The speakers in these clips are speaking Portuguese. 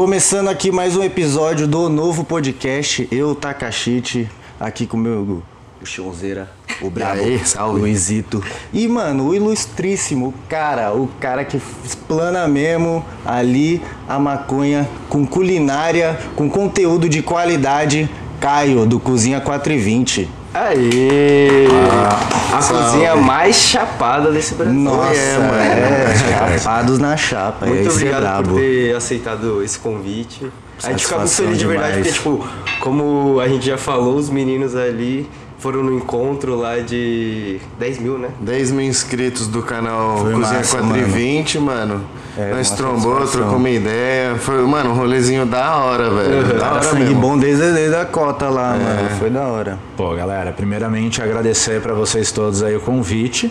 Começando aqui mais um episódio do novo podcast. Eu, Takashite, aqui com o meu o Chonzeira, o Brabo, salve. Luizito. E mano, o ilustríssimo, o cara, o cara que explana mesmo ali a maconha com culinária, com conteúdo de qualidade, Caio, do Cozinha 420. Aê! Ah, a cozinha mais chapada desse Brasil. Nossa, é, mano. é, chapados na chapa. Muito esse é obrigado brabo. por ter aceitado esse convite. A gente fica muito feliz de verdade, demais. porque, tipo, como a gente já falou, os meninos ali foram no encontro lá de 10 mil, né? 10 mil inscritos do canal Foi Cozinha massa, 420, mano. É, Nós uma trombou, trocou uma ideia. Foi, mano, um rolezinho da hora, velho. Da Cara, hora sangue mesmo. bom desde, desde a cota lá, mano. Foi da hora. Pô, galera, primeiramente agradecer pra vocês todos aí o convite.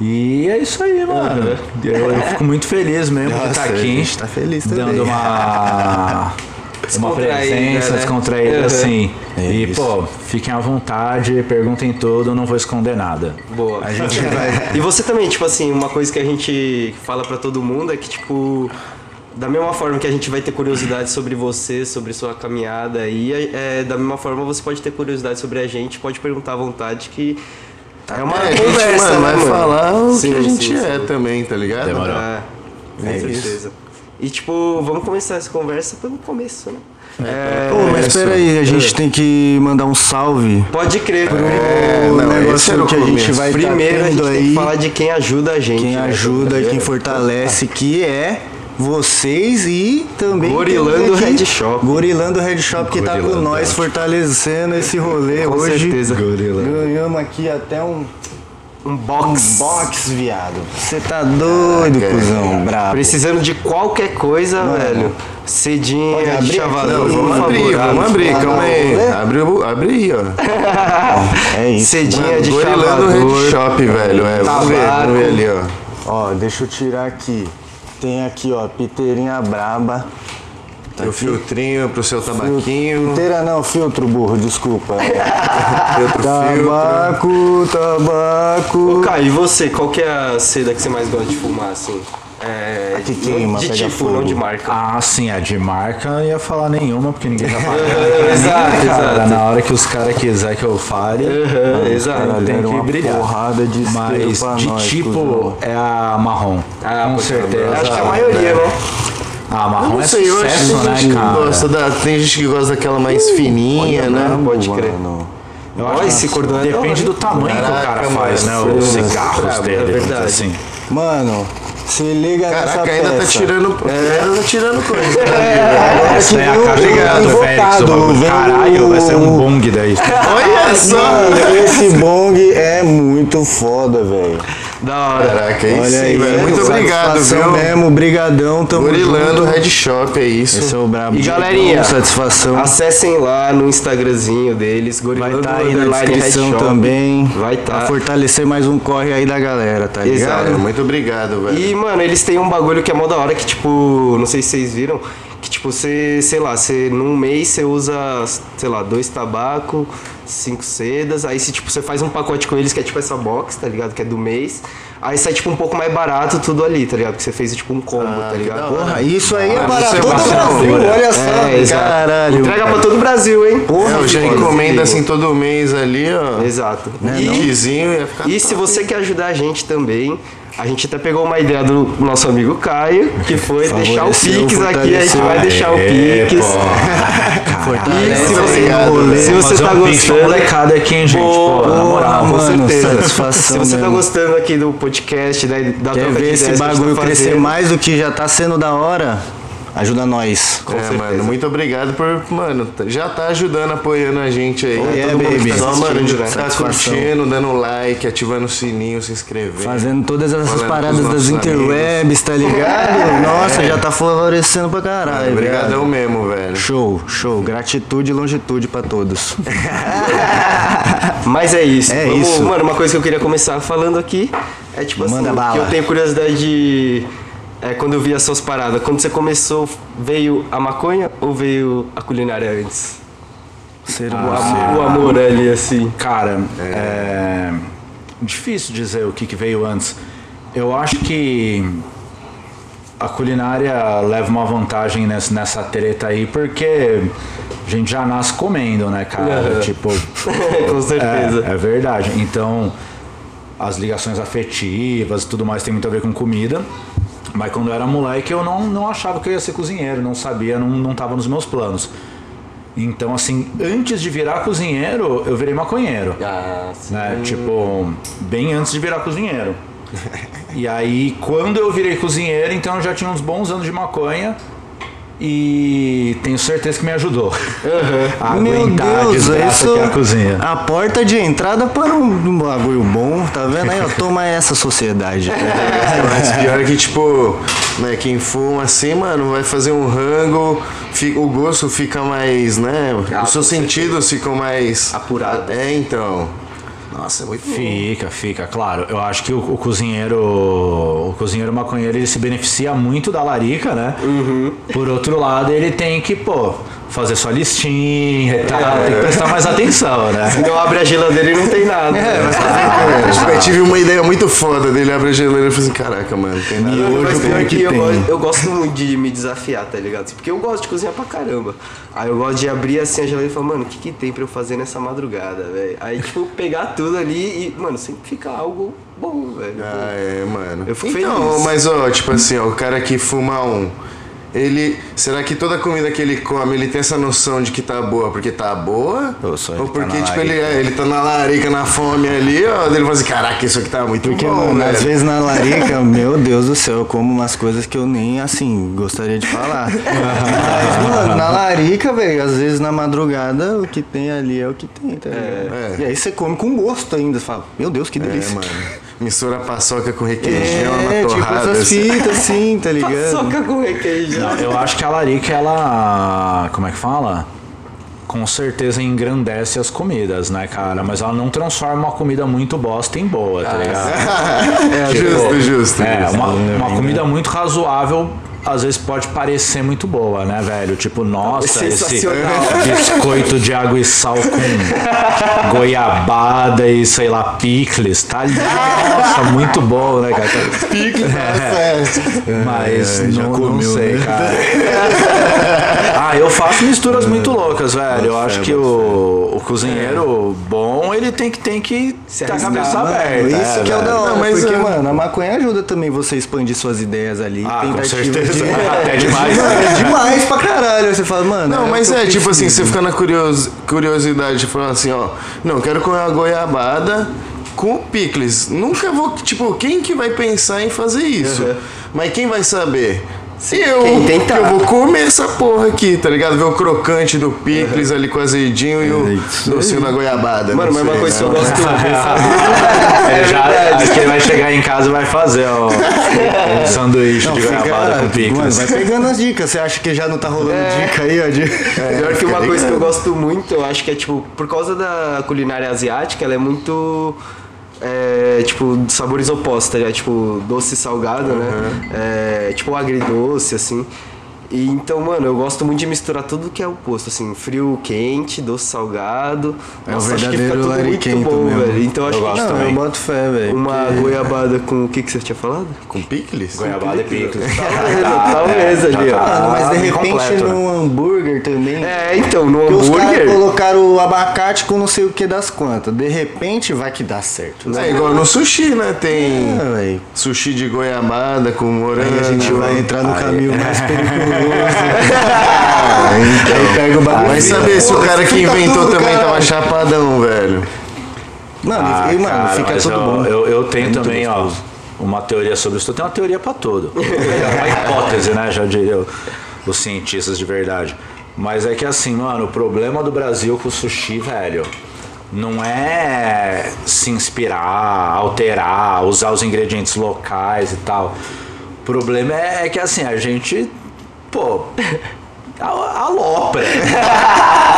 E é isso aí, mano. Eu, eu fico muito feliz mesmo de Nossa, estar a aqui. gente tá feliz também. Dando uma. Uma presença né? descontraída Uhum. assim. É e, isso. pô, fiquem à vontade, perguntem tudo, eu não vou esconder nada. Boa. A gente vai. E você também, tipo assim, uma coisa que a gente fala pra todo mundo é que, tipo, da mesma forma que a gente vai ter curiosidade sobre você, sobre sua caminhada aí, é, da mesma forma você pode ter curiosidade sobre a gente, pode perguntar à vontade que é uma É, a gente, conversa, mano, né, vai mano? falar o Sim, que a gente sim, é sim. também, tá ligado? Demorou. É, com É certeza. E tipo, vamos começar essa conversa pelo começo, né? É, Pô, mas isso. espera aí, a gente tem que mandar um salve pode crer. É, pro não, esse negócio que a gente vai tá Primeiro a gente tendo tem aí. que falar de quem ajuda a gente. Quem né? ajuda, quem fortalece, que é vocês e também Gorilando aqui Head Shop. Gorilando Red Shop que tá com Gorilando nós fortalecendo esse rolê Com hoje. certeza. Ganhamos aqui até um Um box. um box, viado. Você tá doido, Caraca, cuzão, brabo. Precisando de qualquer coisa, Mano. velho. Cedinha, Pode de abrir? chavador, Não, por Vamos abrir, vamos abrir, calma aí. Abre, abre aí, ó. É isso. Cedinha de Gorilando. Red Shop, velho. É, vamos ver, vamos ver ali, ó. Ó, deixa eu tirar aqui. Tem aqui, ó, piteirinha braba. O filtrinho pro seu tabaquinho. Piteira não, filtro, burro, desculpa. Filtro, filtro. tabaco, tabaco. Ô, Caio, e você? Qual que é a seda que você mais gosta de fumar, assim? É, A que queima, de tipo, fogo. não de marca. Ah, sim, a de marca eu ia falar nenhuma, porque ninguém tá falando. exato, exato. na hora que os caras quiserem que eu fale, Aham, exato. tem que uma brilhar. porrada de Mas de nós, tipo cuzão. é a marrom. Ah, com pode certeza. Acho que a maioria, né? Ah, marrom Não é sei, eu acho que sucesso, tem gente né, que cara? gosta da. Tem gente que gosta daquela mais fininha, né? Pode crer. Mano. Eu Ó, acho que esse cordão é Depende do tamanho que o cara Caraca, faz, né? mano. Os Sim, cigarros brabo, dele. é verdade. Assim. Mano, se liga nessa Caraca, ainda tá peça. tirando. Ainda tá tirando coisa. Essa é a viu? caixa Obrigado, do Félix. invocado, do bagulho. vem Caralho, vai ser um o- bong daí. Olha só! Mano, esse bong é muito foda, velho. Da hora. Caraca, sim, aí, velho. Muito obrigado, satisfação viu? mesmo, brigadão, tamo Gorilando junto. Red Shop, é isso. Esse é o brabo. E galerinha, satisfação. Acessem lá no Instagramzinho deles, Vai Gorilando estar aí na descrição Shop. também. Vai tá. Pra fortalecer mais um corre aí da galera, tá ligado? Exato. Muito obrigado, velho. E, mano, eles têm um bagulho que é mó da hora, que, tipo, não sei se vocês viram, que, tipo, você, sei lá, você, num mês você usa, sei lá, dois tabaco, cinco sedas, aí se, tipo, você faz um pacote com eles, que é, tipo, essa box, tá ligado, que é do mês, aí sai, tipo, um pouco mais barato tudo ali, tá ligado, que você fez, tipo, um combo, tá que ligado? Porra, isso aí é Ah, para isso é todo o. Brasil, olha só. É. Caralho. Entrega pra todo o Brasil, hein? É, eu já Foda, encomenda sim. assim todo mês ali, ó. Exato. Um E- kitzinho ia ficar. E se você quer ajudar a gente também, a gente até pegou uma ideia do nosso amigo Caio, que foi deixar o Pix aqui, a gente vai deixar o Pix. E se você, se você tá um gostando. molecada aqui, hein, gente? Pô, na moral. com mano, certeza. Se você tá gostando aqui do podcast, da, da Quer ver esse bagulho tá crescer mais do que já tá sendo da hora? Ajuda nós. Com é, certeza. mano, muito obrigado por, mano, tá- já tá ajudando, apoiando a gente aí. Oh, yeah, baby. que Só, mano, tá curtindo, dando like, ativando o sininho, se inscrevendo. Fazendo todas essas Falando paradas das interwebs, tá ligado? Nossa, já tá favorecendo pra caralho. Obrigadão mesmo, velho. Show, show. Gratitude e longitude pra todos. Mas é isso. É Vamos- isso. Mano, uma coisa que eu queria começar falando aqui é tipo assim, Manda bala. que eu tenho curiosidade de. É, quando eu vi as suas paradas, quando você começou, veio a maconha ou veio a culinária antes? Ser O, am- o amor ali, assim. Cara, é... difícil dizer o que, que veio antes. Eu acho que a culinária leva uma vantagem nessa, nessa treta aí, porque a gente já nasce comendo, né, cara? Uhum. Tipo, Com certeza. é, é verdade. Então, as ligações afetivas e tudo mais tem muito a ver com comida. Mas quando eu era moleque, eu não, não achava que eu ia ser cozinheiro, não sabia, não, não tava nos meus planos. Então, assim, antes de virar cozinheiro, eu virei maconheiro. Ah, sim. Né? Tipo, bem antes de virar cozinheiro. E aí, quando eu virei cozinheiro, então eu já tinha uns bons anos de maconha. E tenho certeza que me ajudou a Meu aguentar a Deus, desgraça isso que é a cozinha. a porta de entrada para um, bagulho bom, tá vendo aí? Ó, toma essa sociedade. Mas pior é que, tipo, né, quem fuma assim, mano, vai fazer um rango, fica, o gosto fica mais, né? Ah, Os seus sentidos ficam mais. Apurado. É, então. Nossa, é muito bom. Fica, fica, claro. Eu acho que o, o cozinheiro, o cozinheiro maconheiro, ele se beneficia muito da larica, né? Por outro lado, ele tem que, pô, fazer sua listinha e tal, tem que prestar mais atenção, né? Se não abre a geladeira e não tem nada. É, mas É, tipo, eu tive uma ideia muito foda dele, abre a geladeira e falei assim, caraca, mano, não tem nada. Mas pior como que que eu, tem? gosto- eu gosto muito de me desafiar, tá ligado? Porque eu gosto de cozinhar pra caramba. Aí eu gosto de abrir assim a geladeira e falar, mano, o que, que tem pra eu fazer nessa madrugada, velho? Aí, tipo, pegar tudo ali e, mano, sempre fica algo bom, velho. Ah, é, mano. Eu fico então, feliz. mas ó, tipo assim, ó, o cara que fuma um, ele. Será que toda comida que ele come, ele tem essa noção de que tá boa porque tá boa? Ou só ele Ou tá porque, na tipo, ele, é, ele tá na larica, na fome ali, ó, ele fala assim, caraca, isso aqui tá muito Porque, bom, mano, às vezes na larica, meu Deus do céu, eu como umas coisas que eu nem, assim, gostaria de falar. Mas, mano, na larica, velho, às vezes na madrugada, o que tem ali é o que tem, tá ligado? É. E aí você come com gosto ainda, você fala, meu Deus, que É, delícia. mano. Mistura paçoca com requeijão, É, uma tipo torrada. essas assim. fitas assim, tá ligado? Soca com requeijão. Eu acho que a larica, ela. Como é que fala? Com certeza engrandece as comidas, né, cara? Mas ela não transforma uma comida muito bosta em boa, tá ligado? É, justo, justo. É, justo. uma, uma comida muito razoável às vezes pode parecer muito boa, né, velho? Tipo, nossa, esse Sensacional. biscoito de água e sal com goiabada e sei lá, picles, tá? Nossa, muito bom, né, cara? Pique, É. Mas É, não, não comeu, sei, né? cara. ah, eu faço misturas muito loucas, velho. Eu acho que o, o cozinheiro bom, ele tem que, tem que Se ter a cabeça aberta. isso que é o velho. da hora, Não, mas porque, é- mano, a maconha ajuda também você a expandir suas ideias ali. Ah, com certeza. de- Até demais, Mano, né? é demais pra caralho. Você fala, mano. Não, o mas é, tipo assim, você fica na curios, curiosidade de falar assim, ó, não, quero comer uma goiabada com picles. Nunca vou, tipo, quem que vai pensar em fazer isso? Mas quem vai saber? Eu, quem tentar. eu vou comer essa porra aqui, tá ligado? Ver o crocante do picles ali com azedinho e o isso docinho da goiabada. Mano, não mas uma coisa que né? eu gosto Ele já, acho que ele vai chegar em casa e vai fazer ó, um sanduíche Não, de fica, goiabada com mano, picles. vai pegando as dicas. Você acha que já não tá rolando dica aí, ó? De... Pior que uma coisa que eu gosto muito, eu acho que é tipo, por causa da culinária asiática, ela é muito. É, tipo, sabores opostos, tá ligado? Tipo, doce e salgado, né? É, tipo, agridoce, assim. E então, mano, eu gosto muito de misturar tudo que é oposto, assim, frio, quente, doce, salgado. É Nossa, acho que fica verdadeiro muito lariquento bom, mesmo. velho. Então, acho Eu que gosto Não, também. eu boto fé, velho. uma goiabada com o que, que você tinha falado? Com picles? Goiabada e picles. Talvez ali, ó. Mano, mas de repente completo, né? num hambúrguer também. É, então, no Porque os caras hambúrguer. colocaram o abacate com não sei o que das quantas. De repente vai que dá certo. É igual no sushi, né? Tem É, sushi de goiabada com morango. Aí a gente vai entrar no caminho é. mais perigoso. Aí pega o bagulho. Vai saber se o cara que Fica inventou tudo, também cara. tava chapadão, velho. Mano, Ah, e, mano cara, fica mas tudo eu, bom. Eu, eu tenho Muito também, ó, gostoso. uma teoria sobre isso. Eu tenho uma teoria pra tudo. É uma hipótese, né? Já diria os cientistas de verdade. Mas é que assim, mano, o problema do Brasil com o sushi, velho, não é se inspirar, alterar, usar os ingredientes locais e tal. O problema é, é que assim, a gente, pô, a- alopra.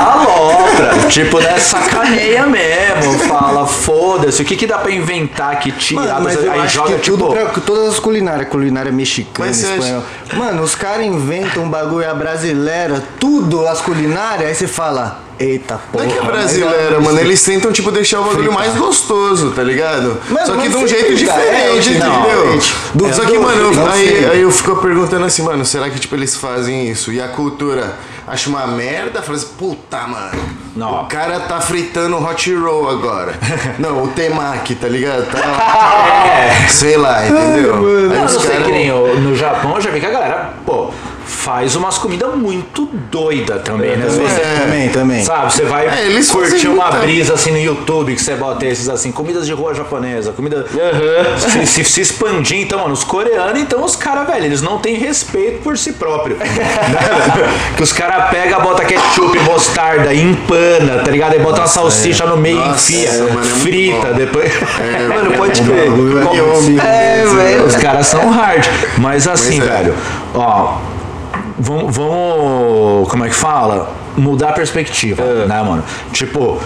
alopra. Tipo, né, sacaneia mesmo. Fala, foda-se, o que, que dá pra inventar que tira? Mano, mas aí joga, que tudo tipo. pra, todas as culinárias, culinária mexicana, Mas você acha- espanhola. Mano, os caras inventam um bagulho a brasileira, tudo as culinárias, aí você fala, Eita Não porra. é que é mas brasileira, é- mano. Eles tentam, tipo, deixar o bagulho mais gostoso, tá ligado? Mano, Só que mas de um jeito é, diferente, não, entendeu? do- Só que, mano, eu- não aí, aí eu fico perguntando assim, mano, será que, tipo, eles fazem isso? E a cultura acha uma merda? Fala assim, puta, mano. Não. O cara tá fritando hot roll agora. Não, o temaki, tá ligado? Tá, É. sei lá, entendeu? Aí Não, eu os não sei caras- que nem no Japão, eu já vi que a galera, pô, faz umas comidas muito doida também, né? Também, Você- também, também. Sabe, você vai É, eles curtir uma muita- brisa assim no YouTube que você bota esses assim, comidas de rua japonesa, comida. Se, se, se expandir, então, mano, os coreanos, então os caras, velho, eles não têm respeito por si próprio. que os caras pegam, bota ketchup, mostarda, empana, tá ligado? Aí bota uma salsicha no meio, Nossa, enfia, mano, é frita, depois. É, Mano, pode crer. é Eu- consigo. É, velho. Os caras são hard. Mas assim, é. velho, ó, vamos, vamos. Como é que fala? Mudar a perspectiva, né, mano? Tipo,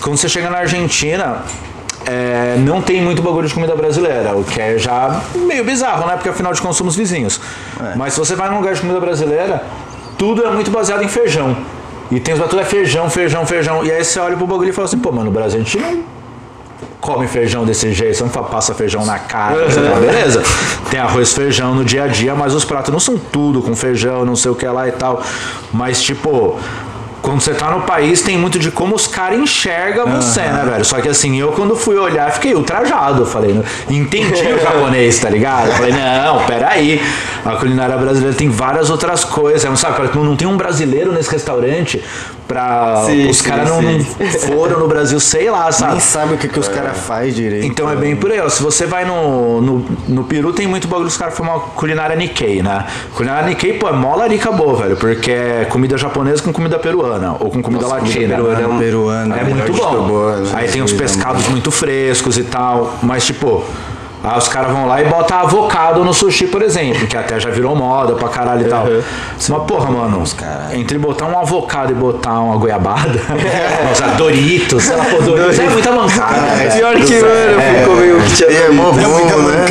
quando você chega na Argentina. é, não tem muito bagulho de comida brasileira, o que é já meio bizarro, né? Porque afinal de contas somos vizinhos. Mas se você vai num lugar de comida brasileira, tudo é muito baseado em feijão. E tem os tudo é feijão, feijão, feijão. E aí você olha pro bagulho e fala assim, pô, mano, no Brasil a gente não come feijão desse jeito, você não passa feijão na cara, fala, beleza. Tem arroz, feijão no dia a dia, mas os pratos não são tudo com feijão, não sei o que lá e tal. Mas, tipo, quando você tá no país, tem muito de como os caras enxergam você, né, velho? Só que assim, eu quando fui olhar, fiquei ultrajado. Falei, não- entendi o japonês, tá ligado? Falei, não, peraí. A culinária brasileira tem várias outras coisas. Não sabe, não tem um brasileiro nesse restaurante pra. Sim, os caras não, não foram no Brasil, sei lá, sabe? Nem sabe o que, que os caras fazem direito. Então é bem por aí, ó. Se você vai no, no, no Peru, tem muito bagulho, os caras formam culinária Nikkei, né? Culinária Nikkei, pô, é mó larica boa, velho, porque é comida japonesa com comida peruana, ou com comida latina. peruana é um- peruano. É melhor muito bom. boa, né? Aí tem os pescados muito frescos e tal, mas tipo. Aí os caras vão lá e botam avocado no sushi, por exemplo, que até já virou moda pra caralho e tal. Mas porra, mano, entre botar um avocado e botar uma goiabada, nossa, Doritos, sei lá, pô, Doritos é muita mancada. velho. Pior que, mano, eu fui comer o que tinha E é mó bom, né?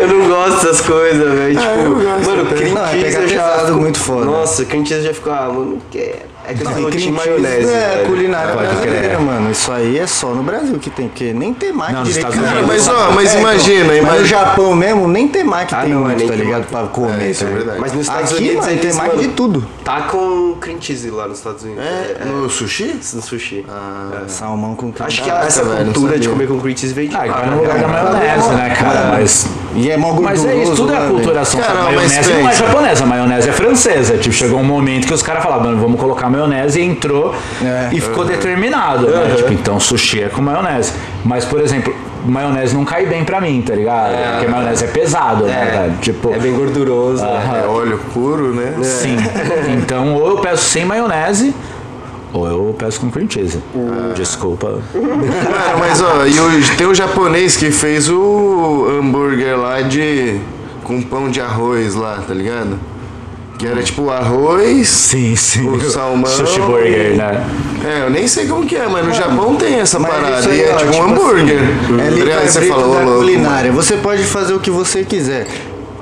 Eu não gosto dessas coisas, velho. Tipo, mano, é pegar eu já pesado fico- muito foda. Nossa, eu já fico, ah, mano, não quero. É que Não, e cream cheese maionese. É culinária Pode brasileira, crer. mano. Isso aí é só no Brasil que tem, porque nem tem máquina Não, nos direito. Estados que Unidos. Mas, ó, mas É, imagina, Mas no imagina. Japão mesmo, nem tem máquina Ah, tem não, é, muito, tá ligado? Pra comer. É, isso é tá ligado? verdade. Mas nos Estados Aqui, Unidos mano, tem mano, de tudo. Tá com cream cheese lá nos Estados Unidos. É, no sushi? no sushi. É, Salmão com creme. Acho que essa cultura de comer com cream cheese veio de Ah, lá, né, no lugar da cara? maionese, né, cara? Mas. E é mó gorduroso. Mas é isso, tudo é. Cara, mas maionese não é japonesa, a maionese é francesa. Tipo, chegou um momento que os caras falaram, "Mano, vamos colocar maionese e entrou É. e ficou determinado, né? Tipo, então sushi é com maionese. Mas, por exemplo, maionese não cai bem pra mim, tá ligado? Porque maionese é pesado, né, velho? Tipo, É bem gorduroso. né? É óleo puro, né? sim. Então, ou eu peço sem maionese. Ou eu peço com cream cheese. Desculpa. Cara, mas ó, e o- tem o japonês que fez o hambúrguer lá de. com pão de arroz lá, tá ligado? Que era tipo arroz. Sim, sim. O salmão. Sushi burger, né? É, eu nem sei como que é, mas no Japão tem essa parada. aí, e é ó, tipo um tipo hambúrguer. assim, É? Aí você da louco. culinária. Você pode fazer o que você quiser.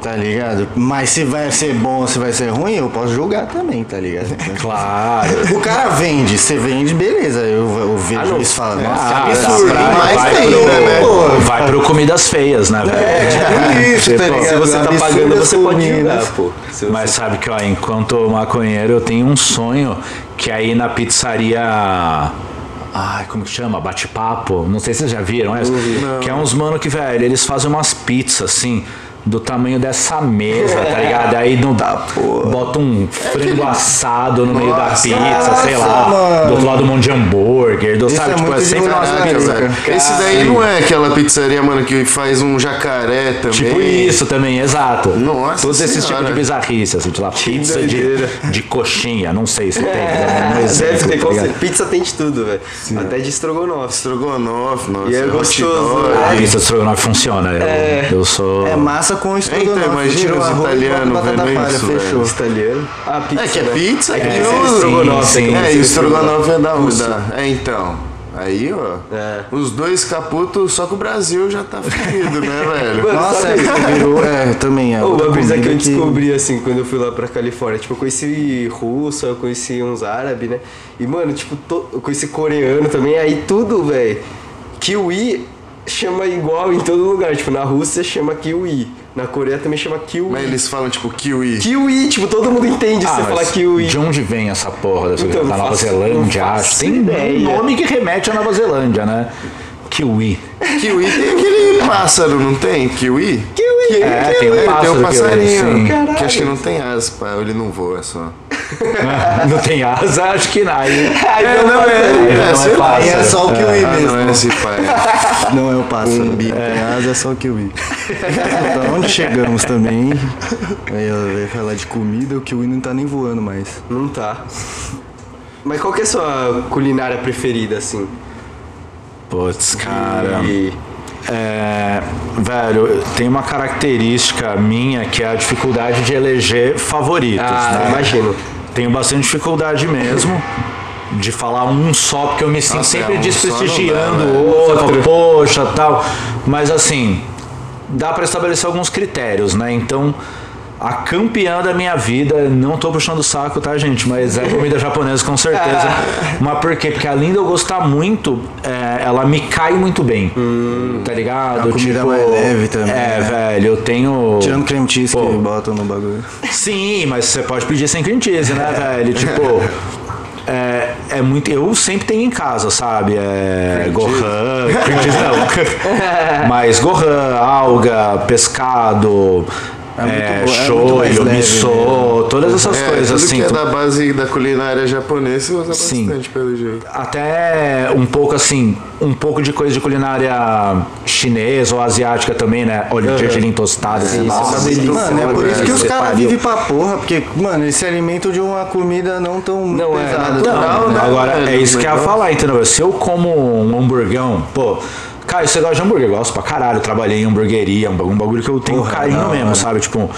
Tá ligado? Mas se vai ser bom ou se vai ser ruim, eu posso julgar também, tá ligado? Claro. O cara vende, você vende, beleza. Eu, eu vejo Ah, não. isso e falo, nossa, Ah, que absurdo. pra- mas vai tem, pro- né? Pô, Vai pro comidas feias, né, velho? É, tipo isso, tá ligado? Se você tá pagando, você pode comidas. julgar, pô. Mas sabe que, ó, enquanto maconheiro, eu tenho um sonho que aí na pizzaria. Ai, como que chama? Bate-papo. Não sei se vocês já viram essa. Que é uns mano que, velho, eles fazem umas pizzas assim. Do tamanho dessa mesa, tá ligado? Aí não dá, bota um frango assado no meio da Nossa, pizza, sei lá. mano. Do outro lado um monte de hambúrguer, do, Isso sabe? é tipo, é sempre verdade, pizzas. cara. Esse daí não é aquela pizzaria, mano, que faz um jacaré também. Tipo isso também, exato. Nossa Todos esses tipos de bizarrice, assim, tipo lá, pizza de, de coxinha, não sei se tem. É, não deve exemplo, ter tá. Pizza tem de tudo, velho. Até de estrogonofe. Estrogonofe, nossa. E é gostoso, né? A pizza de estrogonofe funciona. Eu, eu sou. É massa com estrogonofe. Então, imagina os e italianos vendo palha, isso, fechou. Italiano. Ah, pizza. É que é né? pizza, É que que tem usa. estrogonofe. sim, tem É, que e o estrogonofe é da onde? É, então. Aí, ó. É. Os dois caputos, só que o Brasil já tá fudido, né, velho? Mano, Nossa, é, virou. É, também é. Uma brisa que eu descobri, assim, quando eu fui lá pra Califórnia. Tipo, eu conheci russo, eu conheci uns árabes, né? E, mano, tipo, to- eu conheci coreano também. Aí tudo, velho. Kiwi chama igual em todo lugar. Tipo, na Rússia chama kiwi. Na Coreia também chama kiwi. Mas eles falam, tipo, kiwi. Kiwi, tipo, todo mundo entende se Ah, você mas falar kiwi. de onde vem essa porra dessa Então, da Nova faço- Zelândia, acho. Tem ideia. um nome que remete à Nova Zelândia, né? Kiwi. Kiwi tem aquele pássaro, não tem? Kiwi? Kiwi! É, tem um pássaro tem um passarinho. sim. Caralho. Que acho que não tem aspa, ele não voa, é Não tem asa, acho que não. Aí, É, não é, aí é, não é. Aí é pássaro. só o kiwi Ah, mesmo. não é esse pai. Não é o pássaro. Um bico. Tem asa, é só o kiwi. Pra onde chegamos também? Aí eu ia falar de comida, o kiwi não tá nem voando mais. Não tá. Mas qual que é a sua culinária preferida, assim? Putz, cara. E- É, velho, tem uma característica minha que é a dificuldade de eleger favoritos. Ah, né? imagino. Tenho bastante dificuldade mesmo de falar um só, porque eu me sinto Nossa, sempre é, um desprestigiando o outro, poxa, tal. Mas assim, dá pra estabelecer alguns critérios, né? Então, a campeã da minha vida, não tô puxando o saco, tá, gente? Mas é comida japonesa com certeza. Mas por quê? Porque além de eu gostar muito, é, ela me cai muito bem. Tá ligado? É uma comida mais leve também, É, né? velho, eu tenho. Tirando creme cheese Pô. que botam no bagulho. Sim, mas você pode pedir sem cream cheese, né, velho? Tipo, é, é muito. Eu sempre tenho em casa, sabe? É. Gohan, cream cheese não. mas Gohan, alga, pescado. É muito É, bom, é muito shoyu, mais leve, miso, todas essas É, coisas tudo assim. que é tu- da base da culinária japonesa usa Sim. bastante, pelo jeito. até um pouco assim, um pouco de coisa de culinária chinesa ou asiática também, né? Óleo de gergelim tostado, assim, Isso, é nossa, delícia. Mano, é por isso que os caras vivem pra porra, porque, mano, eles se alimentam de uma comida não tão Não é pesada. natural, também, né? Agora, é isso que eu ia falar, entendeu? Se eu como um hamburgão, pô, cara, você gosta de hambúrguer? Eu gosto pra caralho. Eu trabalhei em hamburgueria, um bagulho, que eu tenho Porra, carinho da mesmo, hora. sabe? Tipo.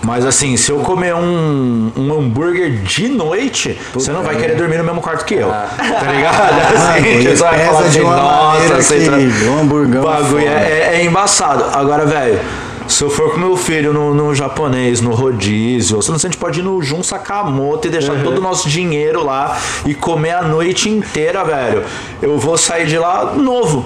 Mas assim, se eu comer um, um hambúrguer de noite, você não vai querer dormir no mesmo quarto que eu. Tá ligado? Assim, ele você vai falar assim, nossa, você que tá- um hamburgão o bagulho é é, é- embaçado. Agora, velho. Se eu for com meu filho no, no japonês, no rodízio, ou se não, a gente pode ir no Jun Sakamoto e deixar todo o nosso dinheiro lá e comer a noite inteira, velho. Eu vou sair de lá novo.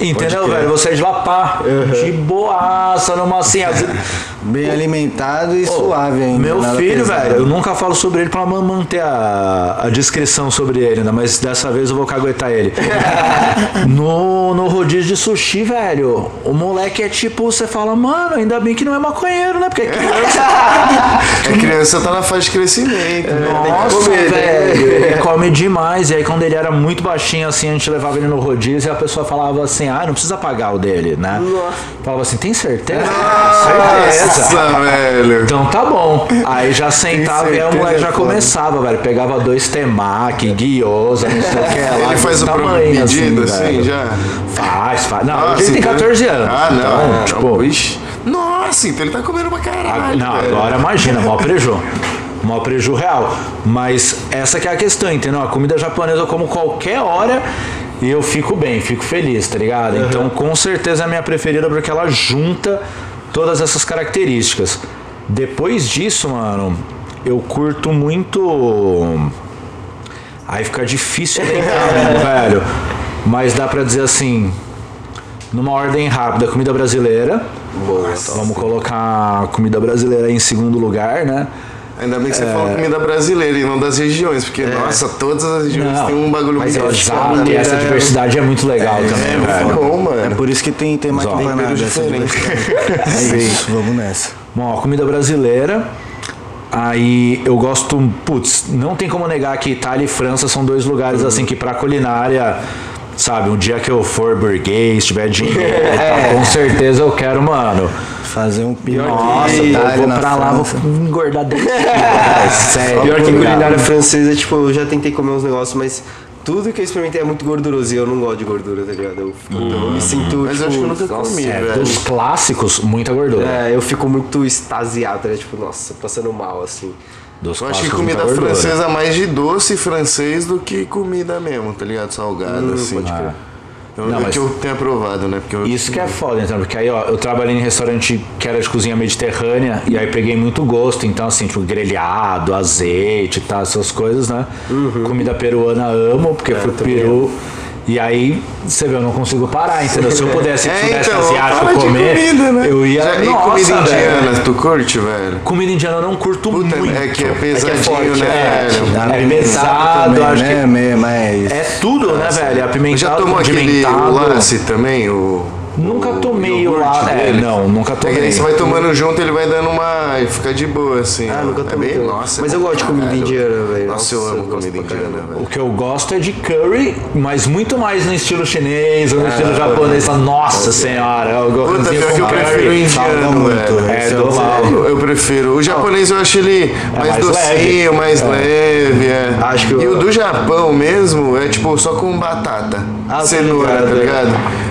Entendeu, velho? Vou sair de lá pá, de boaça, numa assim. Bem alimentado e suave ainda. Meu filho, pesado. velho, eu nunca falo sobre ele pra man- manter a, a descrição sobre ele, né? Mas dessa vez eu vou caguetar ele. no, no rodízio de sushi, velho, o moleque é tipo, você fala, mano, ainda bem que não é maconheiro, né? Porque é criança. A criança tá na fase de crescimento. né? Nossa, comer, velho, ele come demais. E aí, quando ele era muito baixinho, assim, a gente levava ele no rodízio e a pessoa falava assim: ah, não precisa pagar o dele, né? Falava assim: tem certeza? certeza. Nossa, velho. Então tá bom. Aí já sentava e o moleque já começava, velho. Pegava dois temaki, guiosa, não sei o que lá. Ele faz o tamanho, pedido, assim, velho. já. Faz, faz. Não, Nossa, hoje ele tem então- 14 anos. Ah, não. Então, não, tipo, ixi. Nossa, então ele tá comendo pra caralho. não, velho. agora imagina, mó preju. Mó preju real. Mas essa que é a questão, entendeu? A comida japonesa eu como qualquer hora e eu fico bem, fico feliz, tá ligado? Então com certeza é a minha preferida porque ela junta todas essas características. Depois disso, mano, eu curto muito. Aí fica difícil lembrar, mesmo, velho. Mas dá pra dizer assim, numa ordem rápida, comida brasileira. Vamos colocar a comida brasileira em segundo lugar, né? Ainda bem que você falou comida brasileira e não das regiões, porque, nossa, todas as regiões Não, têm um bagulho mas muito é Exato, e essa né? diversidade é muito legal também, É velho. bom, É mano. por isso que tem, tem mais empanada. Essa. É isso, vamos nessa. Bom, a comida brasileira. Aí eu gosto, putz, não tem como negar que Itália e França são dois lugares assim que pra culinária, sabe, um dia que eu for burguês, tiver dinheiro, e tal, com certeza eu quero, mano. Fazer um pior Nossa, que eu Itália vou na pra lá, vou engordar 10 quilos, velho, sério. Pior que culinária francesa, tipo, eu já tentei comer uns negócios, mas tudo que eu experimentei é muito gorduroso e eu não gosto de gordura, tá ligado? Eu, fico, eu me sinto, Mas tipo, eu acho que eu nunca nossa, comi, É, velho. dos clássicos, muita gordura. É, eu fico muito extasiado, né? Tipo, nossa, passando mal, assim. Dos Eu acho que comida francesa é mais de doce francês do que comida mesmo, tá ligado? Salgado, assim. pode crer. Eu, Não, é mas- que eu tenho aprovado, né? Porque eu, Isso que é foda, então, porque aí, ó, eu trabalhei em restaurante que era de cozinha mediterrânea e aí peguei muito gosto, então assim, tipo, grelhado, azeite e tal, essas coisas, né? Uhum. Comida peruana amo, porque fui pro Peru. E aí, você vê, eu não consigo parar, entendeu? Se eu pudesse, É, se pudesse então, asiático de comer, comida, né? eu ia. Já- e Nossa, comida velho. indiana, tu curte, velho? Comida indiana eu não curto Puta, muito. é que é É pesadinho, forte, né, é. velho? É pesado, também, acho né? que. Mas... É tudo, né, velho? É apimentado, Já tomou aquele lace também? O, Nunca o tomei o lá. É, não, nunca É que tomei. aí você vai tomando junto, ele vai dando uma. e fica de boa, assim. Ah, ó. nunca é tomei bem, também. Nossa, Mas é eu gosto de comida indiana, velho. Nossa, eu amo comida indiana, velho. O que eu gosto é de curry, mas muito mais no estilo chinês Ah, ou no estilo japonês. Nossa senhora, eu Puta, gosto pior que eu prefiro curry. indiano, muito, velho. É, do o- mal. eu, prefiro. O japonês eu acho ele mais, mais docinho, leve. mais leve. É. Acho que e eu- o do Japão mesmo é tipo só com batata. Ah, cenoura, ligado, tá é. ligado?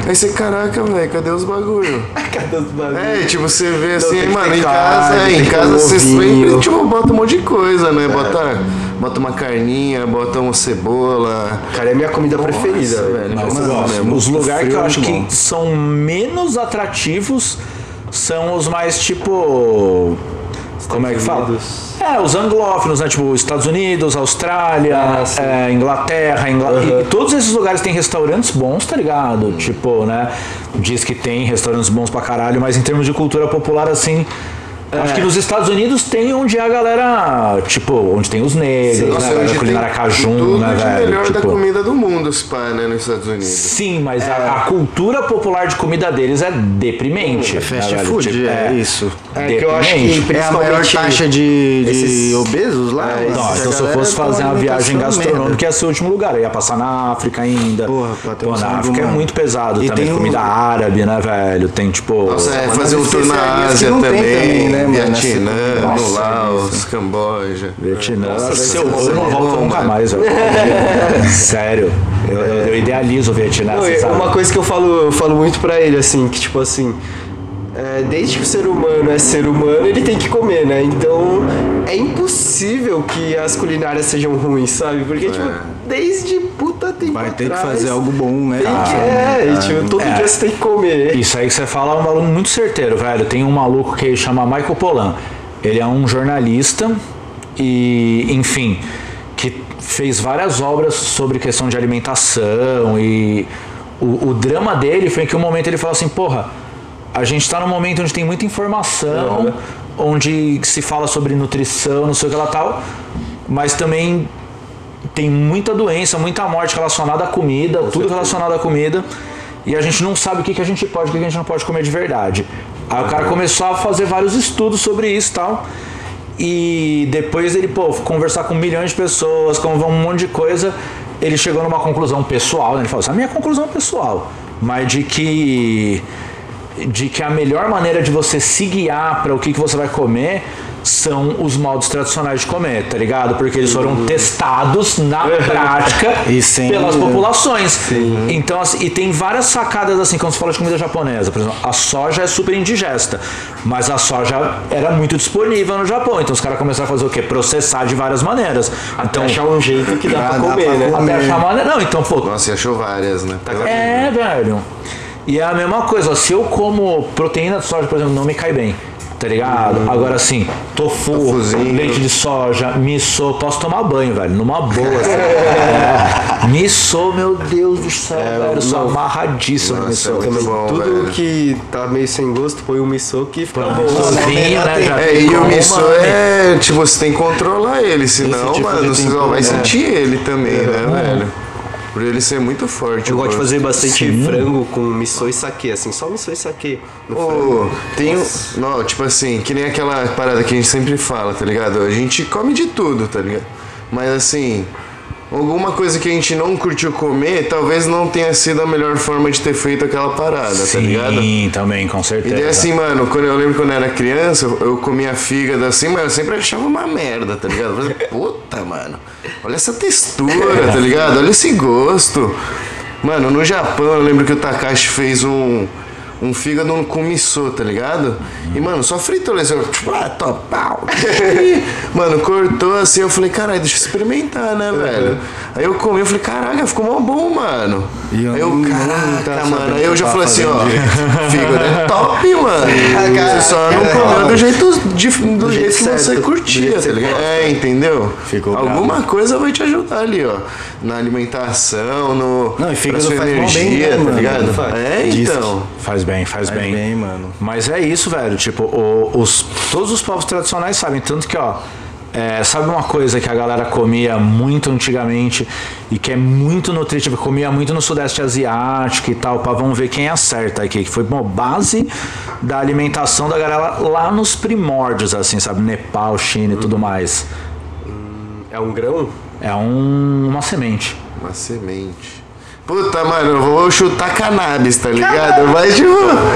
Aí você, caraca, velho, cadê os bagulho? Cadê os bagulhos? É, tipo, você vê assim, tem que mano, em carne, casa, é, tem em casa um você sempre, tipo, bota um monte de coisa, É. né? Bota, bota uma carninha, bota uma cebola. Cara, é minha comida preferida, velho. Mas Mano, é Os lugares que eu acho que são menos atrativos são os mais tipo. Como é que fala? É, os anglófinos, né? Tipo, Estados Unidos, Austrália, Ah, é, Inglaterra, Ingla... e todos esses lugares têm restaurantes bons, tá ligado? Tipo, né? Diz que tem restaurantes bons pra caralho, mas em termos de cultura popular, assim. Acho que nos Estados Unidos tem onde é a galera, tipo, onde tem os negros, Nossa, né? hoje A tem culinária cajun, tudo né, de velho? melhor da Tipo, comida do mundo, se pá, né, nos Estados Unidos. Sim, mas a, a cultura popular de comida deles é deprimente. É fast né, food, Tipo, é, isso. É que eu acho que deprimente. É a maior principalmente taxa de, de esses- obesos lá? É, Nossa, Não, então se eu fosse fazer uma viagem gastronômica merda. ia ser o último lugar. Eu ia passar na África ainda. Porra, pra ter Pô, na África é muito pesado E também. tem um- Comida árabe, né, velho? Tem tipo. Nossa, é, fazer um tour na Ásia também, né, Vietnã, no Laos, Camboja. Vietnã, Nossa, se eu, não volto nunca mais. Sério. Eu, eu, eu idealizo o Vietnã, Não, uma coisa que eu falo, eu falo muito pra ele, assim, que tipo assim. é, desde que o ser humano é ser humano, ele tem que comer, né? Então é impossível que as culinárias sejam ruins, sabe? Porque, tipo, desde puta tempo Vai ter que atrás, fazer algo bom, né? Que, Ah, é, e, tipo, todo É. dia você tem que comer. Isso aí que você fala é um maluco muito certeiro, velho. Tem um maluco que chama Michael Polan. Ele é um jornalista e, enfim, que fez várias obras sobre questão de alimentação e o, o drama dele foi que um momento ele falou assim, porra, a gente está num momento onde tem muita informação, onde se fala sobre nutrição, não sei o que lá tal, mas também tem muita doença, muita morte relacionada à comida, tudo relacionado à comida. E a gente não sabe o que, que a gente pode e o que, que a gente não pode comer de verdade. Aí o cara começou a fazer vários estudos sobre isso e tal. E depois ele, pô, conversar com milhões de pessoas, com um monte de coisa, ele chegou numa conclusão pessoal, né? Ele falou assim, a minha conclusão é pessoal, mas de que de que a melhor maneira de você se guiar para o que, que você vai comer são os modos tradicionais de comer, tá ligado? Porque eles foram testados na prática E sem- pelas populações. Então, assim, e tem várias sacadas assim, quando você fala de comida japonesa, por exemplo, a soja é super indigesta, mas a soja era muito disponível no Japão, então os caras começaram a fazer o quê? Processar de várias maneiras. Então, achar um jeito que dá Ah, pra dá comer, pra né? comer. até achar maneira. Não, então, pô, Nossa, achou várias, né? é, velho. E é a mesma coisa, ó, se eu como proteína de soja, por exemplo, não me cai bem. Tá ligado? Agora assim, tofu, Tofuzinho. leite de soja, miso, posso tomar banho, velho, numa boa. Assim. É. Miso, meu Deus do céu, velho, eu sou não. amarradíssimo no Nossa, miso. é muito bom, Tudo velho. que tá meio sem gosto, põe um miso que fica bom. Vinho, né? Já É, e o miso é. Tipo, você tem que controlar ele, senão, tipo mano, você só vai né? sentir ele também, né, velho? Por ele ser muito forte. Eu gosto de fazer bastante Sim. frango com miso e saquê, assim, só miso e saquê. Ô, tem um. Não, tipo assim, que nem aquela parada que a gente sempre fala, tá ligado? A gente come de tudo, tá ligado? Mas assim, alguma coisa que a gente não curtiu comer, talvez não tenha sido a melhor forma de ter feito aquela parada, tá ligado? Sim, também, com E certeza. daí assim, mano, quando eu lembro quando eu era criança, eu- eu comia fígado assim, mas eu sempre achava uma merda, tá ligado? Eu falei, puta, mano, olha essa textura, tá ligado? Olha esse gosto. Mano, no Japão eu lembro que o Takashi fez um, um fígado com missô, tá ligado? E, mano, só fritou ali, assim, eu, tipo, ah, top, pau. mano, cortou assim, eu falei, caralho, deixa eu experimentar, né, velho? Aí eu comi, eu falei, caraca, ficou mó bom, mano. E eu aí eu, caraca, mano. Aí eu já falei assim, ó, fígado é top, mano. Você só não comeu do jeito, de- do jeito que você do curtia, jeito tá ligado? É, entendeu? Ficou Alguma coisa vai te ajudar ali, ó. Na alimentação, no. Não, e fígado pra sua faz mó bem, energia, né, tá ligado? Faz. É, então. Faz bem, faz, Faz bem. bem, mano. Mas é isso, velho. Tipo, o- os, todos os povos tradicionais sabem. Tanto que, ó, é, sabe uma coisa que a galera comia muito antigamente e que é muito nutritiva, comia muito no Sudeste Asiático e tal, pra vamos ver quem acerta aqui, que foi uma base da alimentação da galera lá nos primórdios, assim, sabe? Nepal, China e tudo mais. É um grão? É um- uma semente. Uma semente. Puta, mano, eu vou chutar cannabis, tá ligado? Vai tipo.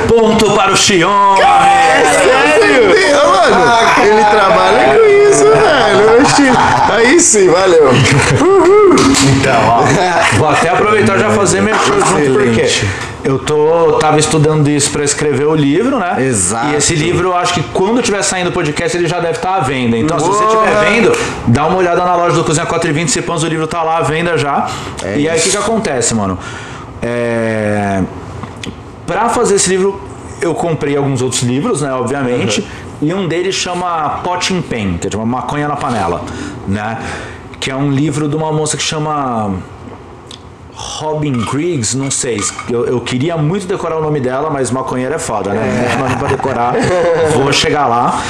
Ponto para o Xion! Sério? Mano, ele trabalha com isso, velho. Aí sim, valeu. Então, ó, vou até aproveitar e já fazer meu show junto, porque. Eu tô, tava estudando isso pra escrever o livro, né? Exato. E esse livro, eu acho que quando tiver saindo o podcast, ele já deve estar à venda. Então, se você Boa. estiver vendo, dá uma olhada na loja do Cozinha 420, se pães, o livro tá lá à venda já. e aí, o que que acontece, mano? É... Pra fazer esse livro, eu comprei alguns outros livros, né, obviamente, e um deles chama Pot in Pen, que é uma maconha na panela, né? Que é um livro de uma moça que chama Robin Griggs, não sei. Eu, eu queria muito decorar o nome dela, mas maconheiro é foda, né? Não nome pra decorar. Vou chegar lá.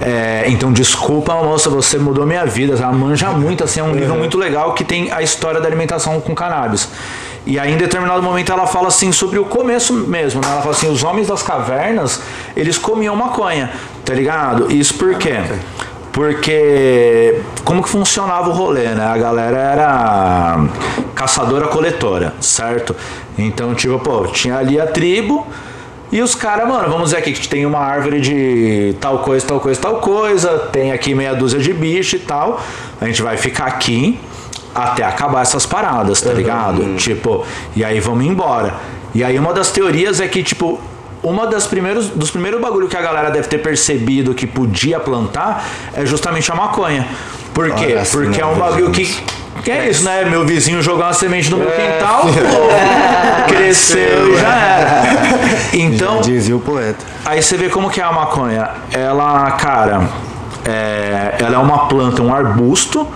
É, então, desculpa, moça, você mudou minha vida. Ela manja muito, assim, é um livro muito legal que tem a história da alimentação com cannabis. E aí, em determinado momento, ela fala assim sobre o começo mesmo, né? Ela fala assim: os homens das cavernas, eles comiam maconha, tá ligado? Isso por quê? Porque como que funcionava o rolê, né? A galera era caçadora-coletora, certo? Então, tipo, pô, tinha ali a tribo e os caras, mano, vamos dizer aqui que tem uma árvore de tal coisa, tal coisa, tal coisa, tem aqui meia dúzia de bicho e tal. A gente vai ficar aqui até acabar essas paradas, tá ligado? Tipo, e aí vamos embora. E aí uma das teorias é que, tipo, uma das primeiros dos primeiros bagulho que a galera deve ter percebido que podia plantar é justamente a maconha. Por quê? Olha, Porque é um bagulho que que é isso, né? Meu vizinho jogar uma semente no meu quintal, pô, cresceu e já era. Então, Dizia o poeta. Aí você vê como que é a maconha. Ela, cara, é, ela é uma planta, um arbusto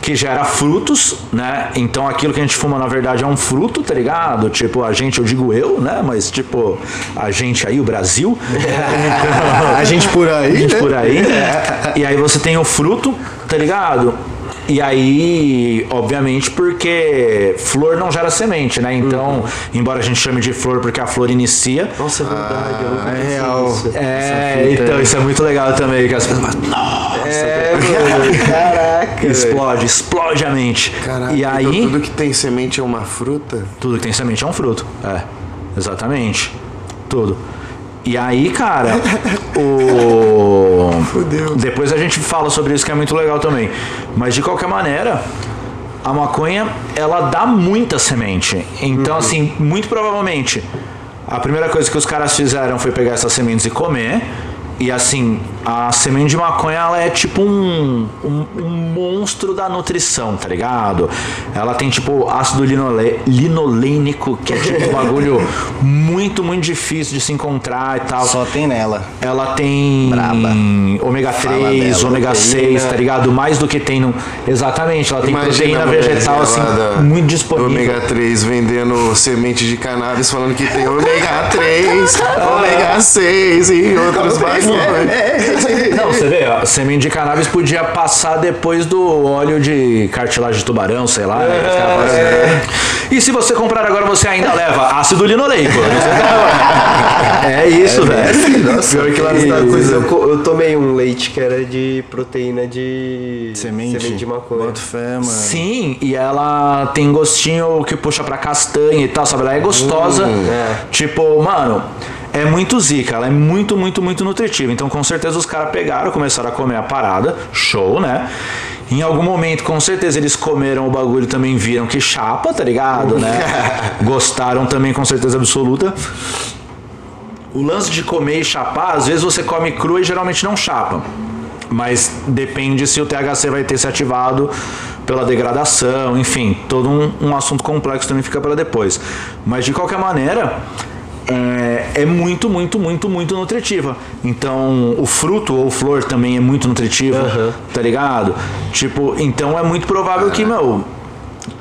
que gera frutos, né? Então aquilo que a gente fuma na verdade é um fruto, tá ligado? Tipo, a gente, eu digo eu, né? Mas tipo, a gente aí, o Brasil. A gente por aí, A gente né? por aí. E aí você tem o fruto, tá ligado? E aí, obviamente, porque flor não gera semente, né? Então, embora a gente chame de flor porque a flor inicia. Nossa, é verdade. nunca É real. nisso. É, então isso é muito legal também, que as pessoas falam, nossa, É, mano. Caraca. explode, explode a mente. Caraca, e então aí, tudo que tem semente é uma fruta? tudo que tem semente é um fruto. É, exatamente. Tudo. E aí, cara, o. Depois a gente fala sobre isso que é muito legal também. Mas de qualquer maneira, a maconha, ela dá muita semente. Então, assim, muito provavelmente, a primeira coisa que os caras fizeram foi pegar essas sementes e comer. E assim, a semente de maconha ela é tipo um, um, um monstro da nutrição, tá ligado? Ela tem tipo ácido linole, linolênico, que é tipo um bagulho muito, muito difícil de se encontrar e tal. Só tem nela. Ela tem Braba. ômega Fala 3, dela, ômega 6, tá ligado? Mais do que tem no. Exatamente, ela tem proteína a mulherzinha vegetal assim, muito disponível. ômega 3 vendendo semente de cannabis falando que tem ômega 3, ômega 6 e outros bagulhos. Não, você vê, ó, semente de cannabis podia passar depois do óleo de cartilagem de tubarão, sei lá. né? Assim, E se você comprar agora, você ainda leva ácido linoleico. É isso, velho. Pior que lá nos Estados Unidos coisa. eu, tomei um leite que era de proteína de Semente. de maconha. Boto fé, mano. Sim, e ela tem gostinho que puxa pra castanha e tal, sabe? Ela é gostosa. é. Tipo, mano, é muito zica, ela é muito, muito, muito nutritiva. Então, com certeza, os caras pegaram, começaram a comer a parada, show, né? Em algum momento, com certeza, eles comeram o bagulho e também viram que chapa, tá ligado, né? Gostaram também, com certeza absoluta. o lance de comer e chapar, às vezes você come crua e geralmente não chapa. Mas depende se o THC vai ter se ativado pela degradação, enfim, todo um, um assunto complexo também fica para depois. Mas de qualquer maneira, é, é muito, muito, muito, muito nutritiva. Então, o fruto ou flor também é muito nutritivo, tá ligado? Tipo, então é muito provável que, meu,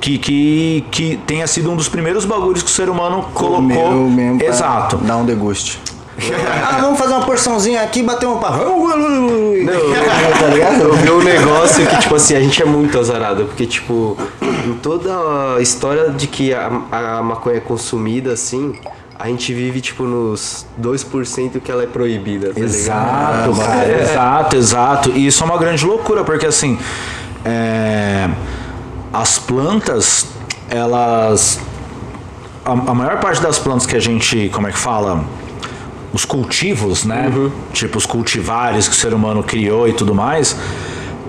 que, que, que tenha sido um dos primeiros bagulhos que o ser humano colocou. Comeu mesmo pra Exato. Dar um deguste. ah, vamos fazer uma porçãozinha aqui, bater um papo. tá ligado? Eu vi um negócio que, tipo assim, a gente é muito azarado, porque, tipo, em toda a história de que a, a maconha é consumida, assim, a gente vive, tipo, nos 2% que ela é proibida, tá ligado? Exato, cara, exato, exato. E isso é uma grande loucura, porque assim, é, as plantas, elas. A, a maior parte das plantas que a gente, como é que fala? Os cultivos, né? Tipo os cultivares que o ser humano criou e tudo mais.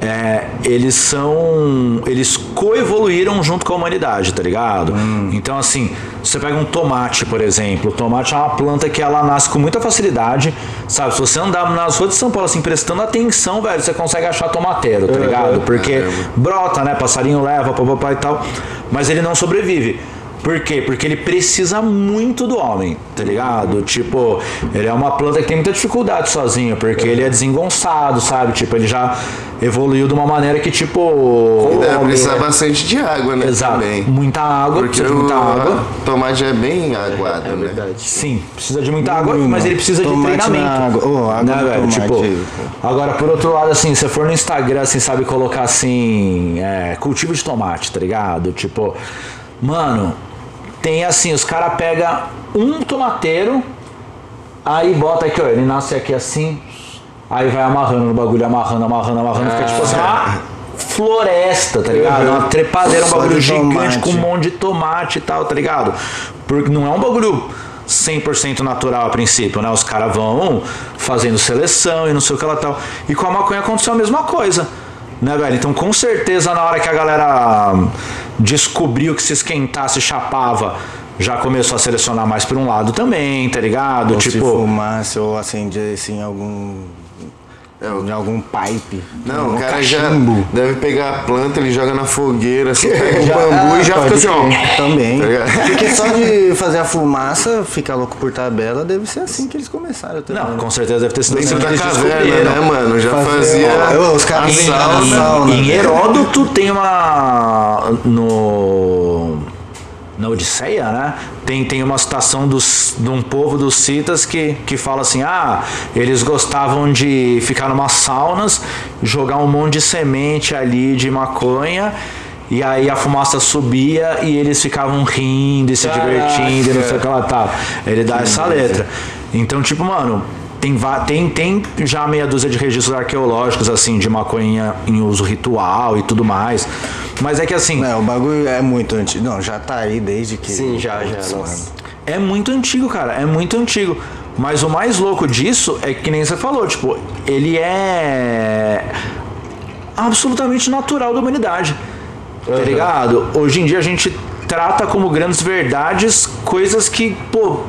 É, eles são. Eles coevoluíram junto com a humanidade, tá ligado? Então, assim, você pega um tomate, por exemplo. O tomate é uma planta que ela nasce com muita facilidade, sabe? Se você andar nas ruas de São Paulo, assim, prestando atenção, velho, você consegue achar tomateiro, tá ligado? Porque brota, né? Passarinho leva, papapá e tal. Mas ele não sobrevive. Por quê? Porque ele precisa muito do homem, tá ligado? Tipo, ele é uma planta que tem muita dificuldade sozinho, porque ele é desengonçado, sabe? Tipo, ele já evoluiu de uma maneira que, tipo. Deve precisar bastante de água, né? Exato. Também. Muita água, Porque precisa de muita o água. tomate é bem aguado, É né? verdade. Sim, precisa de muita água, mas ele precisa de tomate na treinamento. água. Ô, água né, velho? Tipo, agora, por outro lado, assim, se você for no Instagram, assim, sabe colocar assim, é, cultivo de tomate, tá ligado? Tipo, mano, tem assim, os caras pegam um tomateiro, aí bota aqui, ó, ele nasce aqui assim, aí vai amarrando no bagulho, amarrando, amarrando, amarrando, fica tipo assim, uma floresta, tá ligado? Uma trepadeira, um bagulho gigante com um monte de tomate e tal, tá ligado? Porque não é um bagulho 100% natural a princípio, né? Os caras vão fazendo seleção e não sei o que lá tal. E com a maconha aconteceu a mesma coisa, né, velho? Então, com certeza, na hora que a galera descobriu que se esquentasse chapava, já começou a selecionar mais por um lado também, tá ligado? Ou se tipo, fumasse ou acendesse em algum. Em algum pipe. Não, o cara já cachimbo. deve pegar a planta, ele joga na fogueira, assim, pega Já- bambu ah, e já fica assim, ó. Também. Tá? Porque só de fazer a fumaça, ficar louco por tabela, deve ser assim que eles começaram também. não, com certeza deve ter sido assim Dentro que da eles caverna, descobriram. né, mano? Já Fazer- fazia. Ó, os caras a em- em- velho. Heródoto tem uma. No. Na Odisseia, né? Tem, tem uma citação dos, de um povo dos citas que, que fala assim: ah, eles gostavam de ficar numa saunas, jogar um monte de semente ali de maconha. E aí a fumaça subia e eles ficavam rindo e se divertindo e não sei o que lá tal. Ele dá essa letra. Então, tipo, mano, tem, tem, tem já meia dúzia de registros arqueológicos, assim, de maconha em uso ritual e tudo mais. Mas é que assim, Não, o bagulho é muito antigo. Não, já tá aí desde que. Sim, já, já, nossa. é muito antigo, cara. É muito antigo. Mas o mais louco disso é que nem você falou, tipo, ele é absolutamente natural da humanidade. Tá ligado? Hoje em dia a gente trata como grandes verdades coisas que, pô,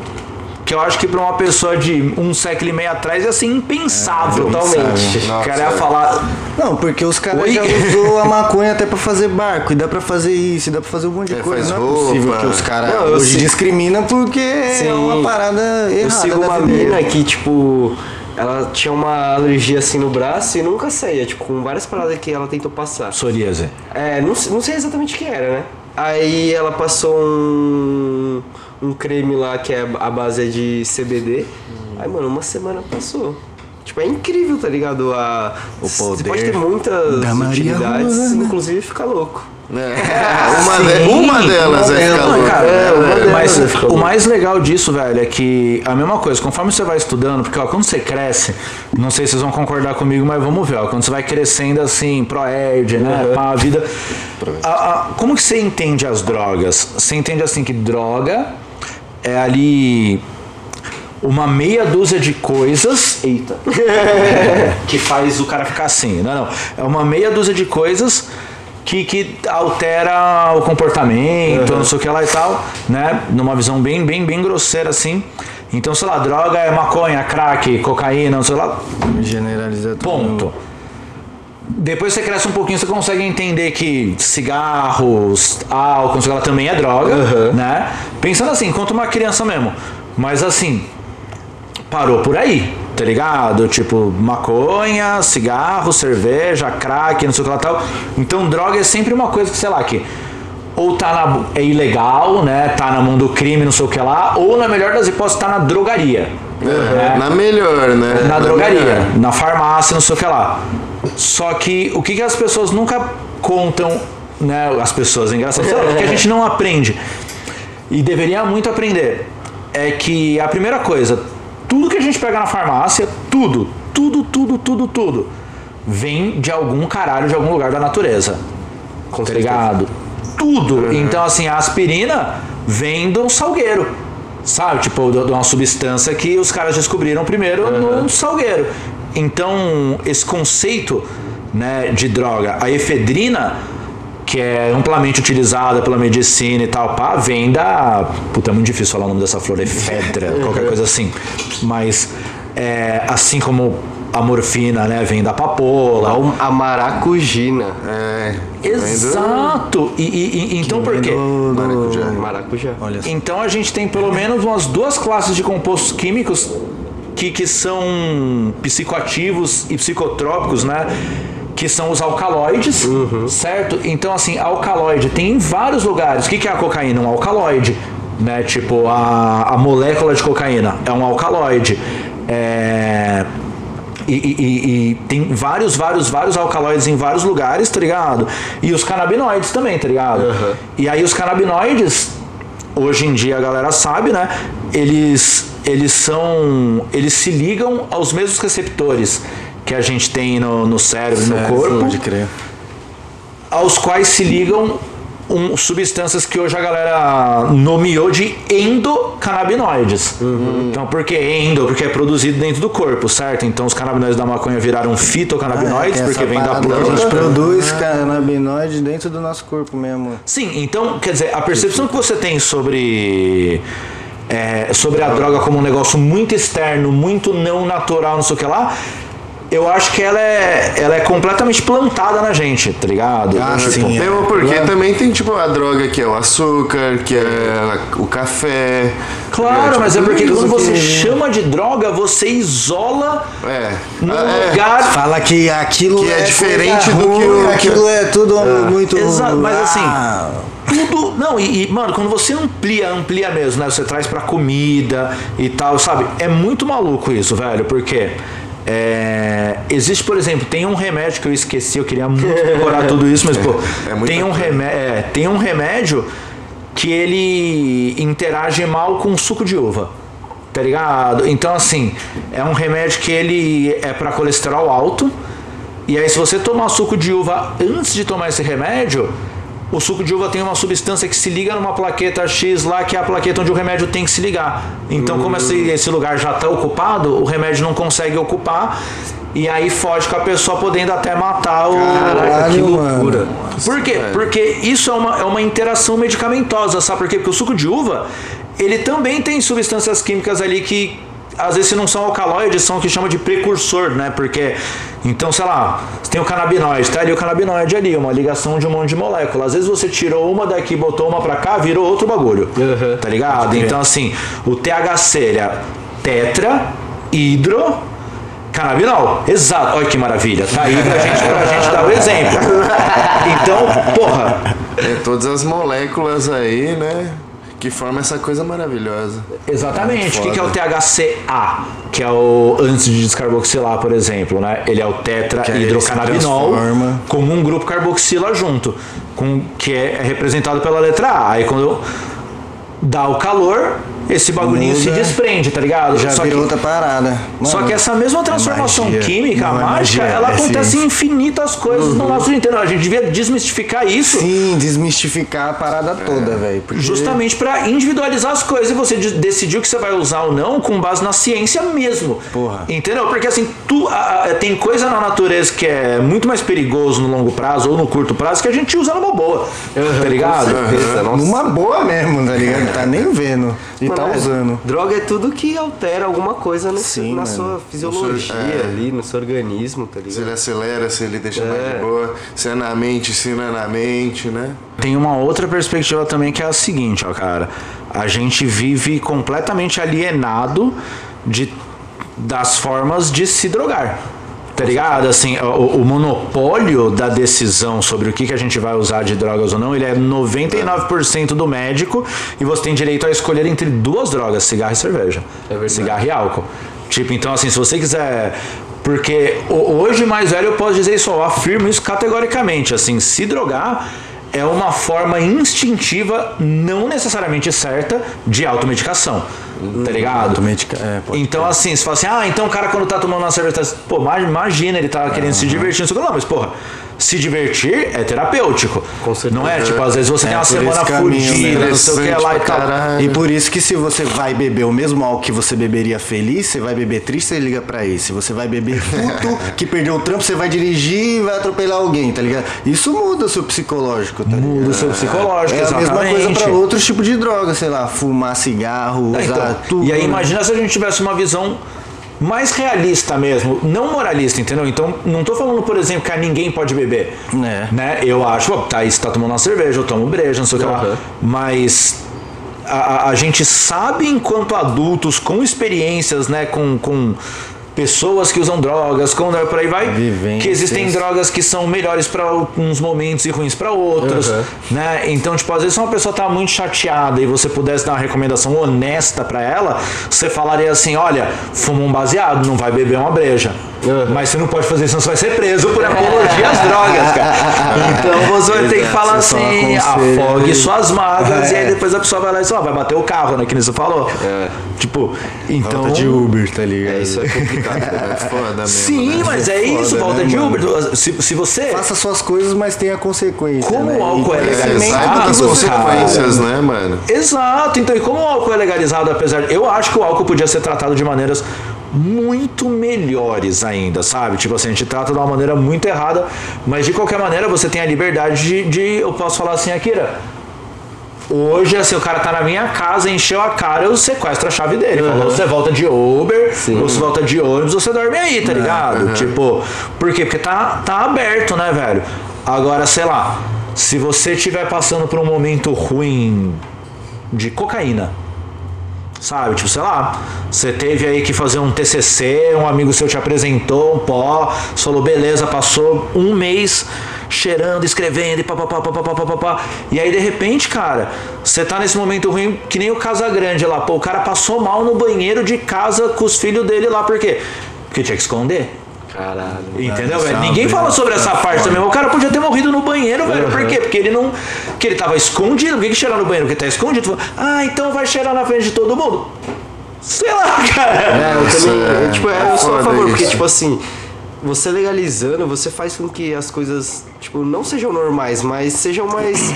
que eu acho que pra uma pessoa de um século e meio atrás ia ser impensável. totalmente. O cara ia falar. Não, porque os caras já usou a maconha até pra fazer barco, e dá pra fazer isso, e dá pra fazer um monte de É, coisa. Não é possível roupa. que os caras hoje sei- discriminam porque é Sim. uma parada errada. Eu sigo uma mina que, tipo, ela tinha uma alergia assim no braço e nunca saía, tipo, com várias paradas que ela tentou passar. Psoríase. É, não, sei- não sei exatamente o que era, né? Aí ela passou um, um creme lá que é a base é de CBD. Aí, mano, uma semana passou. Tipo, é incrível, tá ligado? A, O Você poder pode ter muitas utilidades, Rosa. inclusive ficar louco. É, uma, de- uma delas uma é ficar louco. Cara, É, uma delas mas é ficar o louco. mais legal disso, velho, é que a mesma coisa, conforme você vai estudando, porque ó, quando você cresce, não sei se vocês vão concordar comigo, mas vamos ver, ó, quando você vai crescendo assim, pro ed, né, pá, a vida. a- a- como que você entende as drogas? Você entende assim que droga é ali uma meia dúzia de coisas. Eita. que faz o cara ficar assim. Não, não. É uma meia dúzia de coisas que, que altera o comportamento, não sei o que lá e tal, né? Numa visão bem, bem, bem grosseira assim. Então, sei lá, droga é maconha, crack, cocaína, não sei lá, Generalizar tudo. Ponto. Depois você cresce um pouquinho, você consegue entender que cigarros, álcool, não sei lá, também é droga, né? Pensando assim, enquanto uma criança mesmo. Mas assim, parou por aí, tá ligado? Tipo, maconha, cigarro, cerveja, crack, não sei o que lá tal. Então, droga é sempre uma coisa que, sei lá, que ou tá na, é ilegal, né? Tá na mão do crime, não sei o que lá, ou na melhor das hipóteses, tá na drogaria. né? Na melhor, né? na drogaria, na farmácia, não sei o que lá. Só que o que, que as pessoas nunca contam, né? As pessoas, é engraçado, o que a gente não aprende e deveria muito aprender é que a primeira coisa, tudo que a gente pega na farmácia, tudo, tudo, tudo, tudo, tudo, vem de algum caralho, de algum lugar da natureza. Com tá ligado? Tudo. Então, assim, a aspirina vem de um salgueiro. Sabe? Tipo, de de uma substância que os caras descobriram primeiro no salgueiro. Então, esse conceito né, de droga, a efedrina, que é amplamente utilizada pela medicina e tal, pá, vem da. Puta, é muito difícil falar o nome dessa flor, efedra, qualquer coisa assim. Mas, é, assim como a morfina, né, vem da papoula. A maracujina. É. Exato! E, e- e- então por quê? Maracujá. Maracujá. Olha só. Então a gente tem pelo menos umas duas classes de compostos químicos que, que são psicoativos e psicotrópicos, né? Que são os alcaloides, certo? Então, assim, alcaloide tem em vários lugares. O que que é a cocaína? Um alcaloide, né? Tipo, a, a molécula de cocaína é um alcaloide. É, e, e- e- tem vários, vários, vários alcaloides em vários lugares, tá ligado? E os canabinoides também, tá ligado? E aí os canabinoides, hoje em dia a galera sabe, né? Eles, eles são. Eles se ligam aos mesmos receptores que a gente tem no, no cérebro, no Sério, corpo Pode crer. aos quais se ligam um, substâncias que hoje a galera nomeou de endocannabinoides. Então, por que endo? Porque é produzido dentro do corpo, certo? Então, os canabinoides da maconha viraram fitocannabinoides, Ah, tem porque vem da que A gente planta. produz canabinoide dentro do nosso corpo mesmo. Sim, então, quer dizer, a percepção que você tem sobre. É, sobre a droga como um negócio muito externo, muito não natural, não sei o que lá, eu acho que ela é, ela é completamente plantada na gente, tá ligado? Ah, Tipo, sim. Mesmo porque também tem tipo a droga que é o açúcar, que é o café. Claro, tipo, mas é tudo porque quando você que- chama de droga, você isola É. num Ah, é. lugar. Fala que aquilo Que é é, diferente do que o- aquilo é tudo muito Exato, mas assim, Ah, Tudo. Não, e, e, mano, quando você amplia, amplia mesmo, né? Você traz pra comida e tal, sabe? É muito maluco isso, velho, porque. é, existe, por exemplo, tem um remédio que eu esqueci, eu queria muito decorar tudo isso, mas, pô, é muita tem, um coisa. remé é, tem um remédio que ele interage mal com suco de uva. Tá ligado? Então, assim, é um remédio que ele é para colesterol alto. E aí, se você tomar suco de uva antes de tomar esse remédio, o suco de uva tem uma substância que se liga numa plaqueta X lá, que é a plaqueta onde o remédio tem que se ligar. Então, como esse, esse lugar já está ocupado, o remédio não consegue ocupar. E aí foge com a pessoa podendo até matar o. Caralho, que mano. loucura. Por quê? Porque isso é uma, é uma interação medicamentosa, sabe por quê? Porque o suco de uva, ele também tem substâncias químicas ali que às vezes se não são alcaloides, são o que chama de precursor, né? Porque, então, sei lá, você tem o canabinoide, tá ali o canabinoide ali, uma ligação de um monte de molécula. Às vezes você tirou uma daqui, botou uma pra cá, virou outro bagulho, Uhum. tá ligado? Então, assim, o THC, ele é tetra, hidro, Canabinol, exato. Olha que maravilha. Tá aí pra gente, pra gente dar o exemplo. Então, porra, É todas as moléculas aí, né? Que formam essa coisa maravilhosa. exatamente. O que, que é o THCA? Que é o antes de descarboxilar, por exemplo, né? Ele é o tetrahidrocannabinol transforma. com um grupo carboxila junto, com, que é representado pela letra A. Aí quando dá o calor, esse bagulhinho se Muda. desprende, tá ligado? já Só virou que- outra parada. Só Mano, que essa mesma transformação magia. química, Não, é mágica, magia, ela é acontece em infinitas coisas no nosso dia inteiro. A gente devia desmistificar isso Sim, desmistificar a parada toda, velho. porque- justamente pra individualizar as coisas e você de- decidir o que você vai usar ou não com base na ciência mesmo. Porra. Entendeu? Porque assim, tu, a- a- tem coisa na natureza que é muito mais perigoso no longo prazo ou no curto prazo que a gente usa numa boa. tá ligado? certeza, nossa. Numa boa mesmo, tá ligado? Tá nem vendo. E Mano, tá né? usando. Droga é tudo que altera alguma coisa nesse- Sim, na mano. sua fisiologia No seu- é. ali, no seu organismo, tá Se ligado? ele acelera, se ele deixa mais É. de boa, se é na mente, se não é na mente, né? Tem uma outra perspectiva também que é a seguinte, ó, cara. A gente vive completamente alienado de, das formas de se drogar. Tá ligado? Assim, o, o monopólio da decisão sobre o que, que a gente vai usar de drogas ou não, ele é 99% do médico e você tem direito a escolher entre duas drogas, cigarro e cerveja. É verdade. cigarro e álcool. Tipo, então assim, se você quiser. Porque ho- hoje, mais velho, eu posso dizer isso, eu afirmo isso categoricamente. Assim, se drogar é uma forma instintiva, não necessariamente certa, de automedicação. Tá ligado? Automedica- é, então, assim, você fala assim, ah, então o cara quando tá tomando uma cerveja, tá, pô, ma- imagina, ele tá querendo se divertir, não sei o que, não, mas porra, se divertir é terapêutico. Com certeza. Não é? Tipo, às vezes você É, tem uma semana fodida, né? não sei o que Interessante lá e tal. caralho. E por isso que se você vai beber o mesmo álcool que você beberia feliz, você vai beber triste, você liga pra isso. Se você vai beber puto, que perdeu o trampo, você vai dirigir e vai atropelar alguém, tá ligado? Isso muda o seu psicológico, tá ligado? Muda o seu psicológico, É a mesma coisa exatamente. pra outros tipos de droga, sei lá, fumar cigarro, É, usar então, tudo. E aí imagina se a gente tivesse uma visão mais realista mesmo, não moralista, entendeu? Então, não tô falando, por exemplo, que ninguém pode beber. É. Né? Eu acho, tá aí, você tá tomando uma cerveja, eu tomo breja, não sei o que lá. Mas a, a- a gente sabe, enquanto adultos, com experiências, né, com. com Pessoas que usam drogas, com por aí vai, Vivências. que existem drogas que são melhores para alguns momentos e ruins para outros, Aham. né? Então, tipo, às vezes se uma pessoa tá muito chateada e você pudesse dar uma recomendação honesta para ela, você falaria assim, olha, fuma um baseado, não vai beber uma breja. Mas você não pode fazer isso, senão você vai ser preso por apologia às drogas, cara. Então você vai ter que falar você só assim, afogue suas mágoas, e aí É. depois a pessoa vai lá e diz, ó, vai bater o carro, né? Que nem você falou. Tipo, então. Volta de Uber, tá ligado? É, isso é complicado. É foda mesmo. Sim, né? mas é Foda, isso, né, volta de mano? Uber. Se, se você. Faça suas coisas, mas tenha consequência. Como né? o álcool é legalizado, As você consequências, né, mano? Exato, então e como o álcool é legalizado, apesar de. Eu acho que o álcool podia ser tratado de maneiras muito melhores ainda, sabe? Tipo assim, a gente trata de uma maneira muito errada, mas de qualquer maneira você tem a liberdade de. de- eu posso falar assim, Akira. Hoje, assim, o cara tá na minha casa, encheu a cara, eu sequestro a chave dele. Falou, você volta de Uber, ou você volta de ônibus, você dorme aí, tá ligado? Tipo, por quê? Porque tá, tá aberto, né, velho? Agora, sei lá, se você estiver passando por um momento ruim de cocaína, sabe? Tipo, sei lá, você teve aí que fazer um TCC, um amigo seu te apresentou um pó, falou, beleza, passou um mês cheirando, escrevendo e papapá, papapá, papapá. E aí, de repente, cara, você tá nesse momento ruim, que nem o Casagrande lá, pô, o cara passou mal no banheiro de casa com os filhos dele lá, por quê? Porque tinha que esconder. Caralho. Entendeu, velho? Ninguém fala sobre essa parte também. O cara podia ter morrido no banheiro, velho. Por quê? Porque ele não. Porque ele tava escondido. Por que, que cheirar no banheiro? Porque tá escondido. Ah, então vai cheirar na frente de todo mundo. Sei lá, cara. É, eu também. é eu, tipo, é, eu sou a favor, porque, tipo assim, você legalizando, você faz com que as coisas, tipo, não sejam normais, mas sejam mais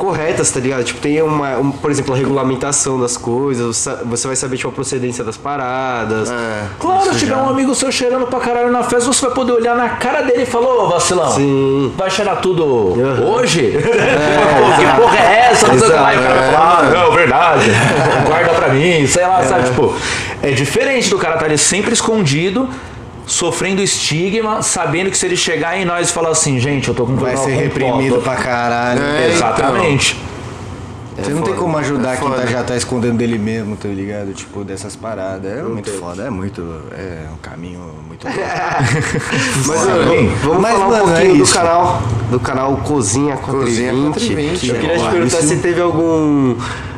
corretas, tá ligado? Tipo, tem uma, um, por exemplo, a regulamentação das coisas, você- vai saber, tipo, a procedência das paradas. É. Claro, se tiver um amigo seu cheirando pra caralho na festa, você vai poder olhar na cara dele e falar, ô vacilão, Sim. vai cheirar tudo Aham. hoje? Pô, que porra é essa? Não sei lá. E o cara Exato, fala, ah, não, verdade. Guarda pra mim, sei lá, sabe? Tipo, é diferente do cara estar ali sempre escondido, sofrendo estigma, sabendo que se ele chegar em nós e falar assim, gente, eu tô com Vai problema ser com reprimido pra caralho. É, então. Exatamente. Você não tem como ajudar É quem tá, foda. já tá escondendo dele mesmo, tá ligado? Tipo, dessas paradas. É muito foda, é muito. É um caminho muito. Mas, Foda. mano, vamos Mas, falar um mano, é pouquinho do isso. canal, do canal Cozinha 420. Cozinha 420, Eu queria te perguntar isso- se teve algum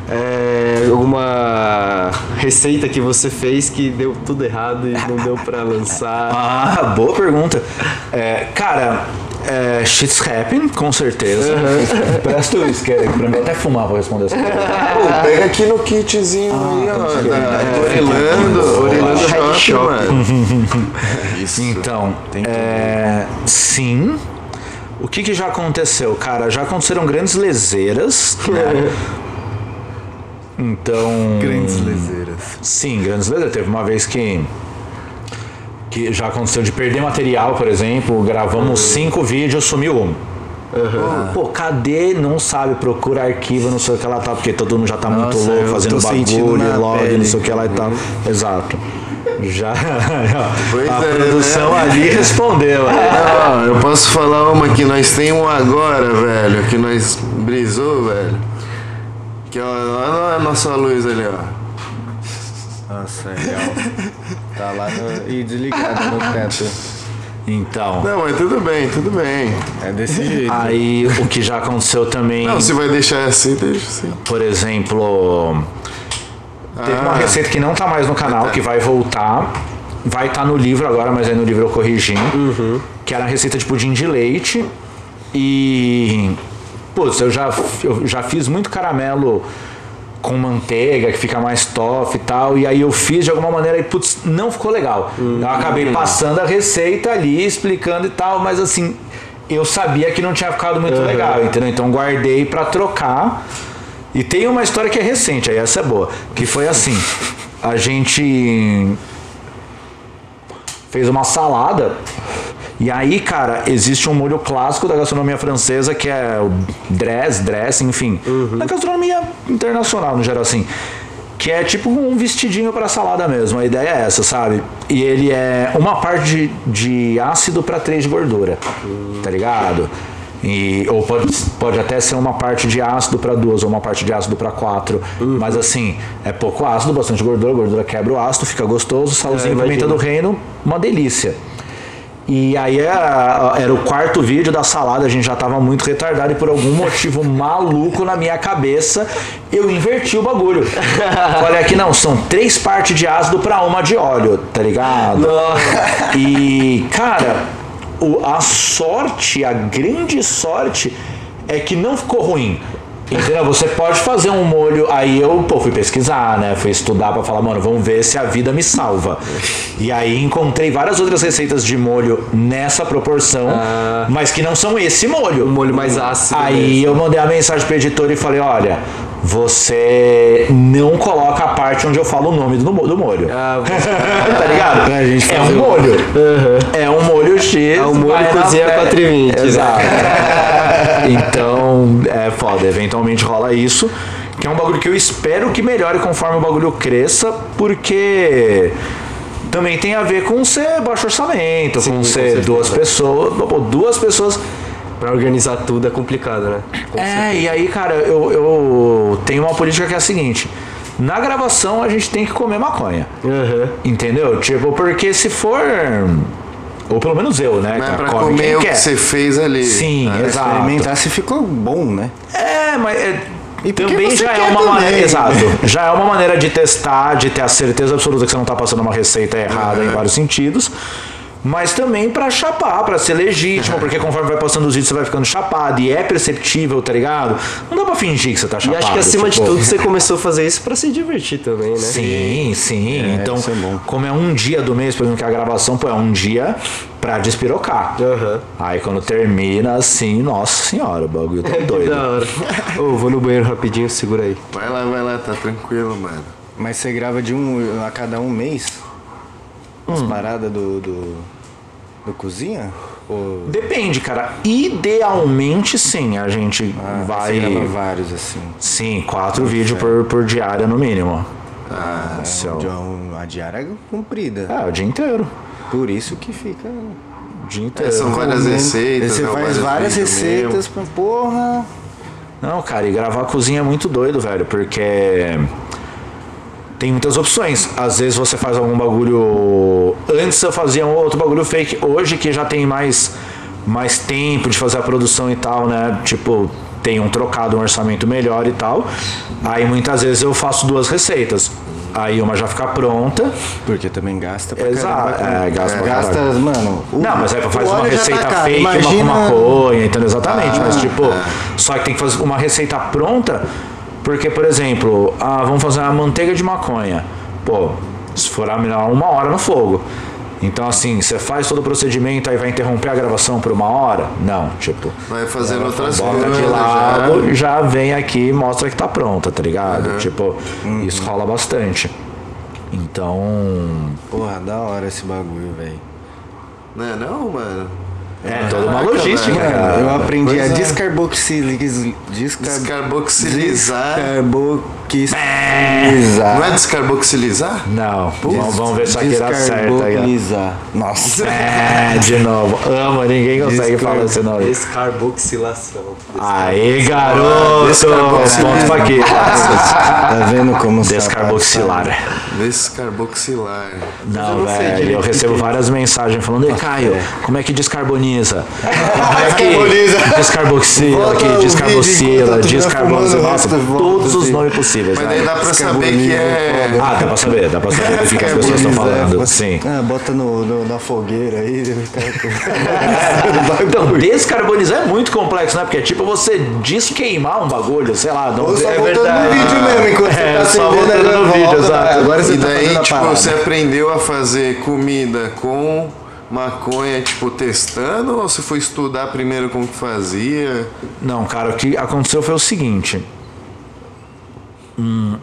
é, alguma receita que você fez que deu tudo errado e não deu pra lançar. Ah, boa pergunta. É, cara, é, shit's happen, com certeza. Presta o aqui pra mim. Até fumar pra responder essa pergunta. Pô, pega aqui no kitzinho aí, ó. Da Orlando, Orlando Head Shop, Shop. mano. Então, é, sim. O que, que já aconteceu, cara? Já aconteceram grandes leseiras, né? Então. Grandes leseiras. Sim, grandes leseiras. Teve uma vez que. Que já aconteceu de perder material, por exemplo. Gravamos cinco vídeos, sumiu um. Pô, cadê? Não sabe, procura arquivo, não sei o que lá tá, porque todo mundo já tá muito Nossa, louco eu fazendo bagulho, log, pele. não sei o que lá e tal. Exato. Já Pois a é, produção né? ali respondeu. né? Não, eu posso falar uma que nós tem um agora, velho, que nós brisou, velho. Que ó, olha a nossa luz ali, ó. Nossa, é real. Tá lá no... e desligado no canto. Então, Não, mas tudo bem, tudo bem. É desse jeito. aí o que já aconteceu também, Não, se vai deixar assim, deixa assim. por exemplo, teve uma Ah. receita que não tá mais no canal, que vai voltar. Vai estar no livro agora, mas aí no livro eu corrigi. Que era a receita de pudim de leite. E. Putz, eu já, eu já fiz muito caramelo com manteiga, que fica mais top e tal. E aí eu fiz de alguma maneira e, putz, não ficou legal. Eu acabei passando a receita ali, explicando e tal, mas assim, eu sabia que não tinha ficado muito legal, entendeu? Então guardei pra trocar. E tem uma história que é recente, aí essa é boa. Que foi assim, a gente fez uma salada. E aí, cara, existe um molho clássico da gastronomia francesa que é o dress, dress, enfim. Da gastronomia internacional, no geral, assim. Que é tipo um vestidinho para salada mesmo. A ideia é essa, sabe? E ele é uma parte de, de ácido para três de gordura. Tá ligado? E, ou pode, pode até ser uma parte de ácido para duas, ou uma parte de ácido para quatro. Mas assim, é pouco ácido, bastante gordura, gordura quebra o ácido, fica gostoso, salzinho, É, pimenta do reino, uma delícia. E aí era, era o quarto vídeo da salada, a gente já tava muito retardado e por algum motivo maluco na minha cabeça, eu inverti o bagulho. Falei aqui, não, são três partes de ácido pra uma de óleo, tá ligado? E, cara, o- a sorte, a grande sorte é que não ficou ruim. Entendeu? Você pode fazer um molho. Aí eu pô, fui pesquisar, né? Fui estudar pra falar, mano, vamos ver se a vida me salva. E aí encontrei várias outras receitas de molho nessa proporção, mas que não são esse molho. O molho mais ácido. Aí eu mandei a mensagem pro editor e falei, olha, você não coloca a parte onde eu falo o nome do, do molho. Ah, tá ligado? Pra gente é um molho. É um molho X. É um molho cozinha pé. 420, né? Exato. então, é foda. Eventualmente rola isso. Que é um bagulho que eu espero que melhore conforme o bagulho cresça, porque também tem a ver com ser baixo orçamento, com com ser certeza. duas pessoas. Duas pessoas pra organizar tudo é complicado, né? Com é, e aí, cara, eu, eu tenho uma política que é a seguinte: na gravação a gente tem que comer maconha. Aham. Entendeu? Tipo, porque se for. Ou pelo menos eu, né? Mas é cara, pra come comer o que você fez ali. Sim, exato. Experimentar se ficou bom, né? É, mas é, E também já é uma também. maneira. Exato. Já é uma maneira de testar, de ter a certeza absoluta que você não tá passando uma receita errada em vários sentidos. Mas também pra chapar, pra ser legítimo, porque conforme vai passando os vídeos você vai ficando chapado e é perceptível, tá ligado? Não dá pra fingir que você tá E chapado. acho que acima de tipo, tudo você começou a fazer isso pra se divertir também, né? Sim, sim. então, isso é bom. como é um dia do mês, por exemplo, que a gravação, pô, é um dia pra despirocar. Aham. Aí quando termina, assim, nossa senhora, o bagulho tá doido. da hora. Ô, vou no banheiro rapidinho, segura aí. Vai lá, vai lá, tá tranquilo, mano. Mas você grava de um a cada um mês? As Hum. paradas do, do, do cozinha? Ou Depende, cara. Idealmente, sim, a gente ah, vai. você grava vários assim? Sim, quatro vídeos por, por diária no mínimo. Ah, um- a diária é comprida. É, o dia inteiro. Por isso que fica. O dia inteiro. É, são várias receitas. Você né, faz várias vídeos receitas pra porra. Não, cara, e gravar a cozinha é muito doido, velho, porque tem muitas opções. Às vezes você faz algum bagulho. Antes eu fazia um outro bagulho fake. Hoje que já tem mais, mais tempo de fazer a produção e tal, né? Tipo, tem um trocado, um orçamento melhor e tal. Aí muitas vezes eu faço duas receitas. Aí uma já fica pronta. Porque também gasta pra Exato, caramba. é, gasta pra Gasta, caralho. mano. o- Não, mas é o fazer uma tá receita caro. fake, Imagina... uma com maconha, então exatamente. mas Ah, tipo, só que tem que fazer uma receita pronta, porque, por exemplo, ah, vamos fazer uma manteiga de maconha. Pô, se for a uma hora no fogo. Então, assim, você faz todo o procedimento, aí vai interromper a gravação por uma hora? Não, tipo, Vai fazendo outras bota coisas. de já. lado, já vem aqui e mostra que tá pronta, tá ligado? Tipo, isso rola bastante. Então, Porra, da hora esse bagulho, velho. Não é não, mano? É toda uma logística, velho. cara. Eu aprendi Pois a é. descarboxilizar. Descarboxilizar. Descarboxilizar. Não é descarboxilizar? Não, vamos, vamos ver se aqui dá certo aí. ó. Nossa. É, de novo. Ama, ninguém consegue Descar- falar esse nome. Descarboxilação. Aí, garoto! Descarboxilar. Ponto aqui. Tá vendo como Descarboxilar. Descarboxilar. Não, velho, eu que recebo que é. várias mensagens falando, Ei, Caio, como é que descarboniza? É Descarboniza. que descarboxila aqui, descarboxila, tá descarboniza, fumando, nossa, todos os nomes possíveis. Mas né? daí dá pra saber que é. Ah, dá pra saber, dá pra saber do que, que as pessoas estão falando. Sim. Ah, bota no, no- na fogueira aí. Então, descarbonizar é muito complexo, né? Porque é tipo você desqueimar um bagulho, sei lá. Não, Ou só é voltando verdade. no vídeo mesmo, enquanto É, você só tá acendendo, no agora vídeo, volta, exato. Agora você E tá daí, a tipo, você aprendeu a fazer comida com maconha, tipo, testando? Ou você foi estudar primeiro como que fazia? Não, cara, o que aconteceu foi o seguinte. Um,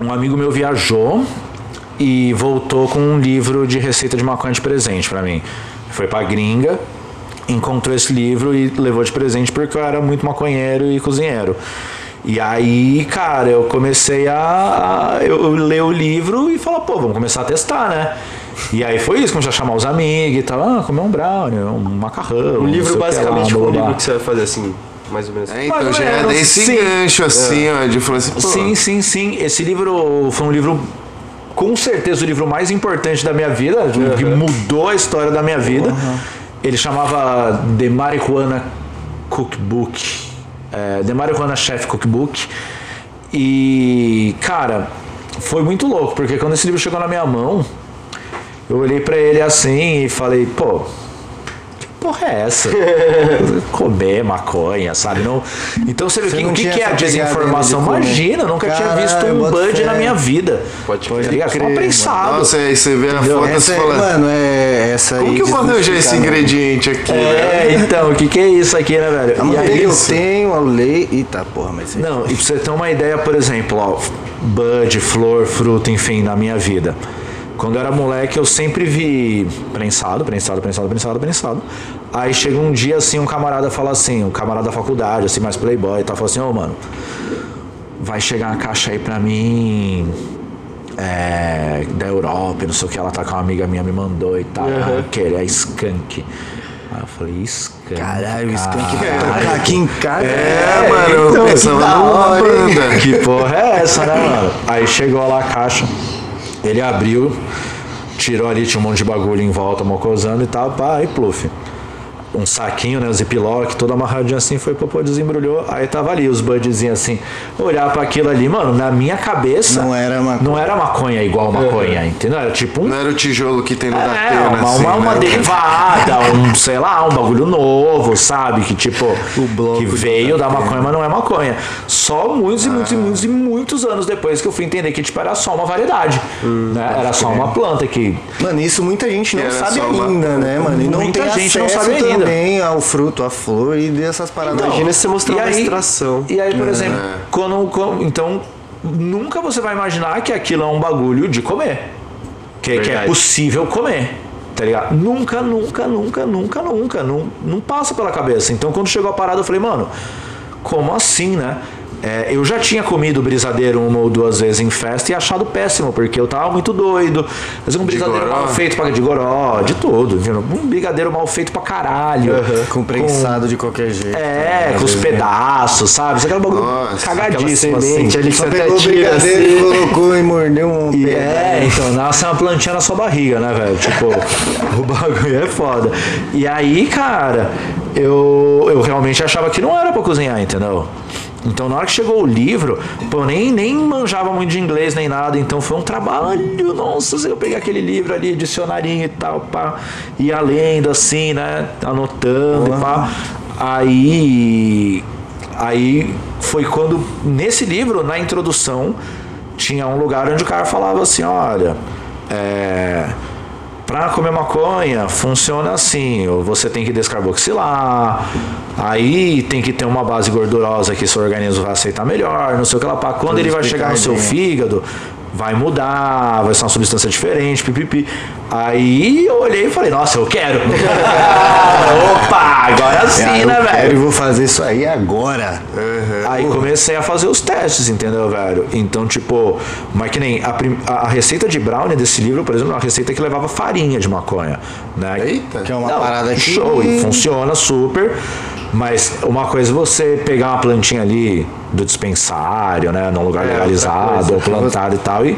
um amigo meu viajou e voltou com um livro de receita de maconha de presente pra mim. Foi pra gringa, encontrou esse livro e levou de presente porque eu era muito maconheiro e cozinheiro. E aí, cara, eu comecei a, a eu, eu ler o livro e falar, pô, vamos começar a testar, né? E aí foi isso, comecei a chamar os amigos e tal, ah, comer um brownie, um macarrão. Um livro basicamente um livro que você vai fazer assim, mais ou menos. É, então Mais já é desse sim. gancho assim, ó, de falar assim, pô, Sim, sim, sim. Esse livro foi um livro, com certeza, o livro mais importante da minha vida, que mudou a história da minha vida. Ele chamava The Marijuana Cookbook. É, The Marijuana Chef Cookbook. E, cara, foi muito louco, porque quando esse livro chegou na minha mão, eu olhei pra ele assim e falei, pô, porra é essa? Comer maconha, sabe? Não... Então você vê Você que, o que, tinha que é a desinformação? de. Imagina, eu nunca tinha Caralho, visto um bud na minha vida. Pode ligado? Só crer, prensado. Nossa, aí você vê a foto e é, fala, mano, é essa como aí que eu arranjar esse né? ingrediente aqui, né? É, então, o que, que é isso aqui, né, velho? A E aí, eu tenho, a lei. Eita porra, mas. Não, e pra você ter uma ideia, por exemplo, ó, bud, flor, fruta, enfim, na minha vida. Quando eu era moleque, eu sempre vi prensado, prensado, prensado, prensado, prensado. Aí chega um dia assim, um camarada fala assim, um camarada da faculdade, assim, mais playboy e tal, fala assim, ô mano, vai chegar uma caixa aí pra mim é, da Europa, não sei o que, ela tá com uma amiga minha, me mandou e tal, uhum. que é skunk. Aí eu falei, skunk. Caralho, o skunk cara. vai tocar aqui em casa. É, mano, eu então, pensava que da numa banda. Que porra é essa, né, mano? Aí chegou lá a caixa, ele abriu, tirou ali, tinha um monte de bagulho em volta, mocosando e tal, pá, e pluf. Um saquinho, né, ziplock, todo amarradinho assim, foi pro pô, desembrulhou, aí tava ali os budzinhos assim, olhar pra aquilo ali, mano, na minha cabeça... Não era maconha. Não era maconha igual maconha, entendeu? Era tipo um Não era o tijolo que tem no é, pena, uma, assim, uma, uma né? derivada, um, sei lá, um bagulho novo, sabe? Que tipo, bloco que veio da maconha, mas não é maconha. Só muitos e muitos e muitos e muitos anos depois que eu fui entender que tipo, era só uma variedade. né? Era só uma planta que. Mano, isso muita gente não sabe só uma- ainda, né, mano? E não Muita tem gente não sabe ainda. Também ao fruto, à flor e dessas paradas. Imagina se você mostrar e uma aí- extração. E aí, por exemplo, quando, quando- Então, nunca você vai imaginar que aquilo é um bagulho de comer. Que, que é possível comer. Tá ligado? Nunca, nunca, nunca, nunca, nunca. Não, não passa pela cabeça. Então, quando chegou a parada, eu falei, mano, como assim, né? É, eu já tinha comido brisadeiro uma ou duas vezes em festa e achado péssimo, porque eu tava muito doido. Fazia um brisadeiro goró? mal feito pra, de goró, de tudo. viu? Um brigadeiro mal feito pra caralho. Com prensado de qualquer jeito. É, com os pedaços, sabe? Isso é aquele bagulho cagadíssimo, assim. ali que Só você pegou o brigadeiro assim. e colocou e mordeu um E pedaço. é, então, nasce uma plantinha na sua barriga, né, velho? Tipo, o bagulho é foda. E aí, cara, eu, eu realmente achava que não era pra cozinhar, entendeu? Então, na hora que chegou o livro, pô, eu nem, nem manjava muito de inglês nem nada, então foi um trabalho, nossa, eu peguei aquele livro ali, dicionarinho e tal, pá, ia lendo assim, né, anotando e pá. Aí, aí foi quando, nesse livro, na introdução, tinha um lugar onde o cara falava assim, olha, é, para comer maconha funciona assim, você tem que descarboxilar, aí tem que ter uma base gordurosa que seu organismo vai aceitar melhor, não sei o que lá. pá. Quando Tudo ele vai chegar no seu explicadinho. fígado, vai mudar, vai ser uma substância diferente, pipipi. Aí eu olhei e falei, nossa, eu quero. Opa, agora sim, Ah, eu né, velho? vou fazer isso aí agora. Aí comecei a fazer os testes, entendeu, velho? Então, tipo, mas que nem a- a receita de brownie desse livro, por exemplo, é uma receita que levava farinha de maconha, né? Eita. Que é uma Não, parada que... show, e funciona super. Mas uma coisa é você pegar uma plantinha ali do dispensário, né? Num lugar É, legalizado, ou plantado e tal, e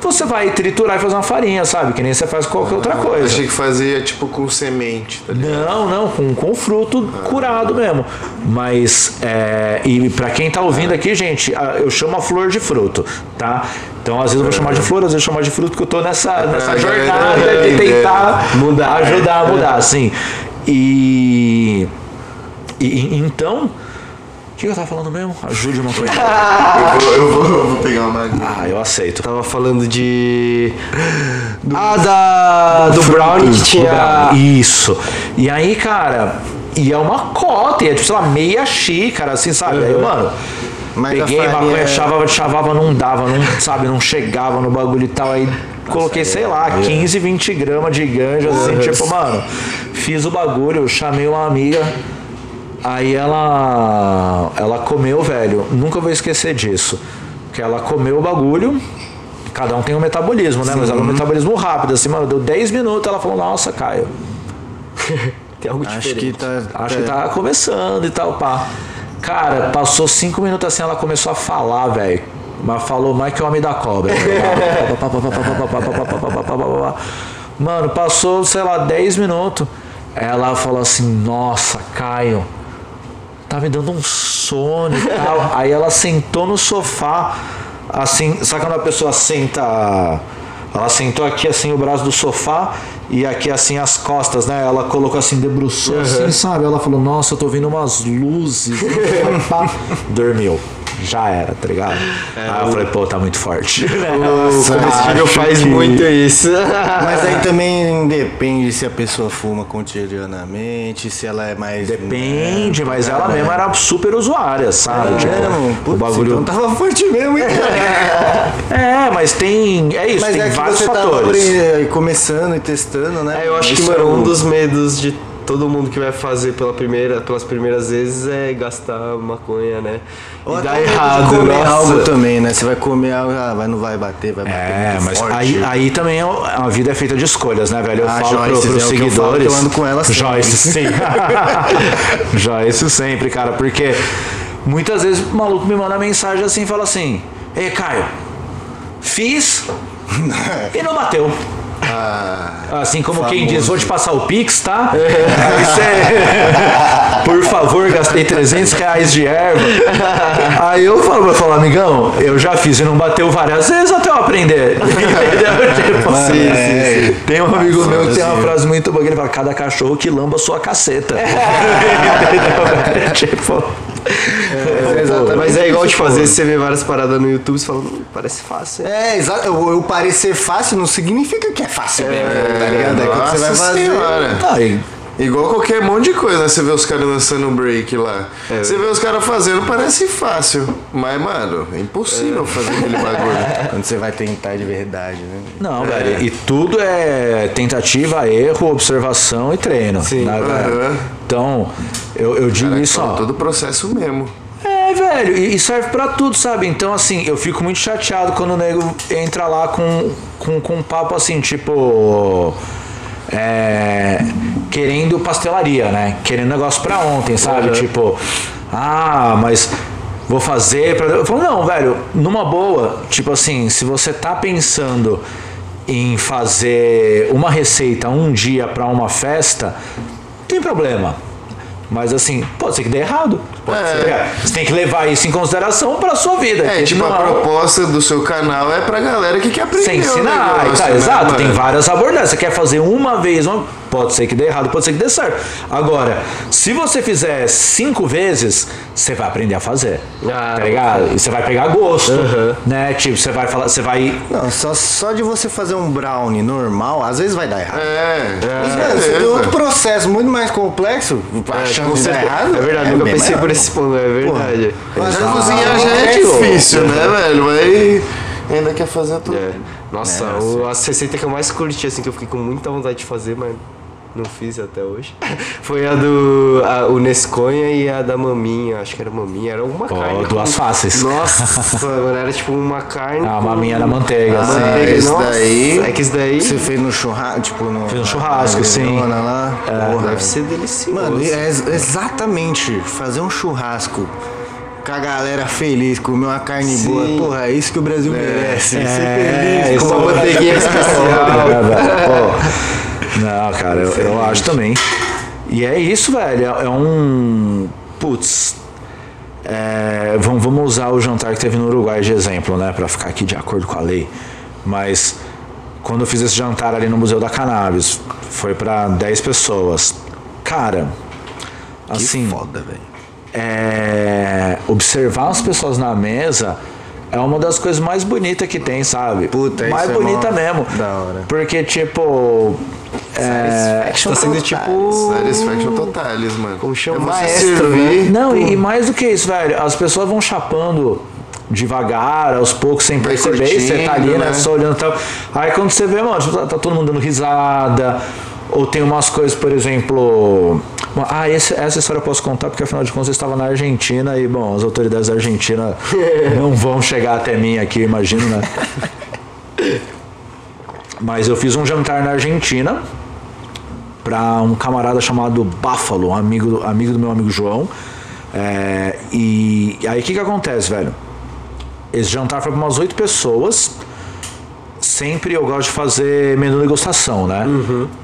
você vai triturar e fazer uma farinha, sabe? Que nem você faz qualquer outra coisa. Achei que fazia tipo com semente, tá? Não, não, com, com fruto curado mesmo. Mas, é, e pra quem tá ouvindo aqui, gente, eu chamo a flor de fruto, tá? Então, às vezes eu vou chamar de flor, às vezes eu chamo de fruto, porque eu tô nessa, nessa É, jornada é, de é, tentar mudar. ajudar a mudar, assim. E, e- e- então, o que eu tava falando mesmo? Ajude uma coisa. Eu vou, eu vou, eu vou pegar uma aguinha. Ah, eu aceito. Tava falando de. Ah, da. Do Brownie que tinha. Isso. E aí, cara, e é uma cota, e é tipo, sei lá, meia xícara, assim, sabe? Aí, mano, Mas a peguei, farinha maconha, é- chavava, chavava, não dava, não, sabe, não chegava no bagulho e tal. Aí coloquei, sei lá, 15, 20 gramas de ganja, assim, tipo, mano, fiz o bagulho, chamei uma amiga. Aí ela. Ela comeu, velho. Nunca vou esquecer disso. Que ela comeu o bagulho. Cada um tem um metabolismo, né? Mas ela é um metabolismo rápido, assim, mano. Deu 10 minutos, ela falou, nossa, Caio. Tem algo Acho diferente. que tá... Acho que tá começando e tal, pá. Cara, passou cinco minutos assim, ela começou a falar, velho. Mas falou mais que o homem da cobra. Mano, passou, sei lá, 10 minutos. Ela falou assim, nossa, Caio, tá me dando um sono e tal. Aí ela sentou no sofá, assim, sabe quando a pessoa senta. Ela sentou aqui assim o braço do sofá e aqui assim as costas, né? Ela colocou assim, debruçou assim, sabe? Ela falou, nossa, eu tô vendo umas luzes. Dormiu. Já era, tá ligado? Aí eu falei, pô, tá muito forte. O comestível acho faz que- muito isso. Mas aí também depende se a pessoa fuma cotidianamente, se ela é mais... Depende, né, mas ela né? mesma era super usuária, sabe? É, Tipo, mesmo? o Putz, bagulho. então tava forte mesmo, hein? É, mas tem. É isso, Mas tem é que vários fatores. apre- começando e testando, né? É, eu acho que, Isso mano, é um o- dos medos de todo mundo que vai fazer pela primeira, pelas primeiras vezes é gastar maconha, né? Ou E de errado, comer nossa. algo também, né? Você vai comer algo, ah, vai, não vai bater, vai bater É, muito mas forte. aí, aí também é a vida é feita de escolhas, né, velho? Eu Ah, falo pro, Joyce, pros é que eu falo, seguidores. eu ando com ela sempre. Joyce, sim. Joyce sempre, cara, porque muitas vezes o maluco me manda mensagem assim e fala assim: Ei, Caio, fiz e não bateu. Assim como quem diz, vou te passar o Pix, tá? Aí você, por favor, gastei 300 reais de erva. Aí eu falo, eu falo, amigão, eu já fiz e não bateu várias vezes até eu aprender. Entendeu? Tipo, Mano, sim, é. sim, sim. Tem um amigo meu que tem uma assim. frase muito boa que ele fala, cada cachorro que lamba sua caceta. Entendeu? tipo... Mas é igual, tipo, às vezes você vê várias paradas no YouTube e fala, hum, parece fácil. É, exato. Eu, eu parecer fácil não significa que é fácil mesmo, tá ligado? É quando você vai fazer. senhora. Ah, e- Igual qualquer monte de coisa, né? Você vê os caras lançando um break lá. É. Você vê os caras fazendo, parece fácil. Mas, mano, é impossível fazer aquele bagulho. Quando você vai tentar de verdade, né? Não, velho, e tudo é tentativa, erro, observação e treino. Sim. né, velho? Aham. Então, eu, eu digo Cara, isso, fala ó. todo o processo mesmo. É, velho, e serve pra tudo, sabe? Então, assim, eu fico muito chateado quando o nego entra lá com, com, com um papo assim, tipo. É, querendo pastelaria, né? Querendo negócio pra ontem, sabe? Tipo, ah, mas vou fazer pra. Eu falo, não, velho, numa boa, tipo assim, se você tá pensando em fazer uma receita um dia pra uma festa, não tem problema. Mas assim, pode ser que dê errado. Pode ser. Você tem que levar isso em consideração para sua vida. É, tipo, não a é proposta do seu canal é pra galera que quer aprender. Sem ensinar, negócio, tá, né, exato. mano? Tem várias abordagens. Você quer fazer uma vez, uma- pode ser que dê errado, pode ser que dê certo. Agora, se você fizer cinco vezes, você vai aprender a fazer. Ah, tá ligado? E você vai pegar gosto, né? Tipo, você vai falar, você vai. Não, só, só de você fazer um brownie normal, às vezes vai dar errado. É, Mas, é, mano, você tem beleza. outro processo muito mais complexo, a chance de dar errado. É verdade, nunca bem pensei maior. por esse ponto, é verdade. Mas Ah, cozinhar já é é, difícil, né, velho? Mas ainda quer fazer tudo. É. Nossa, o, a receita que eu mais curti, assim, que eu fiquei com muita vontade de fazer, mas não fiz até hoje. Foi a do a, o Nesconha e a da maminha, acho que era maminha, era uma carne. duas com- faces. Nossa, mano, era tipo uma carne. A com- maminha na manteiga, assim. manteiga, esse nossa, daí- É que isso daí Você fez no churrasco, tipo no. Fiz no churrasco, na sim. Lá. Porra. deve ser delicioso. Mano, é ex- exatamente fazer um churrasco com a galera feliz, comer uma carne Sim. boa. Porra, é isso que o Brasil merece. Ser É, feliz, isso com uma uma manteiguinha especial. É. Não, cara, eu, eu acho também. E é isso, velho. É é um. Putz. É, vamos, vamos usar o jantar que teve no Uruguai de exemplo, né? Pra ficar aqui de acordo com a lei. Mas quando eu fiz esse jantar ali no Museu da Cannabis, foi pra 10 pessoas. Cara, assim. foda, velho. é, observar as pessoas na mesa é uma das coisas mais bonitas que tem, sabe? Puta, isso mais é bonita mó mesmo. da hora. Porque, tipo. É, tá sendo tipo. Satisfaction totalis, mano. Como chama? É Maestro, servir, não, e, e mais do que isso, velho, as pessoas vão chapando devagar, aos poucos, sem Vai perceber, e você tá ali, né, né? só olhando e tal. Aí quando você vê, mano, tipo, tá, tá todo mundo dando risada, ou tem umas coisas, por exemplo. Ah, esse- essa história eu posso contar porque afinal de contas eu estava na Argentina e, bom, as autoridades da Argentina não vão chegar até mim aqui, imagino, né? Mas eu fiz um jantar na Argentina para um camarada chamado Buffalo, amigo, amigo do meu amigo João. É, e aí o que, que acontece, velho? Esse jantar foi para umas oito pessoas. Sempre eu gosto de fazer menu degustação, né?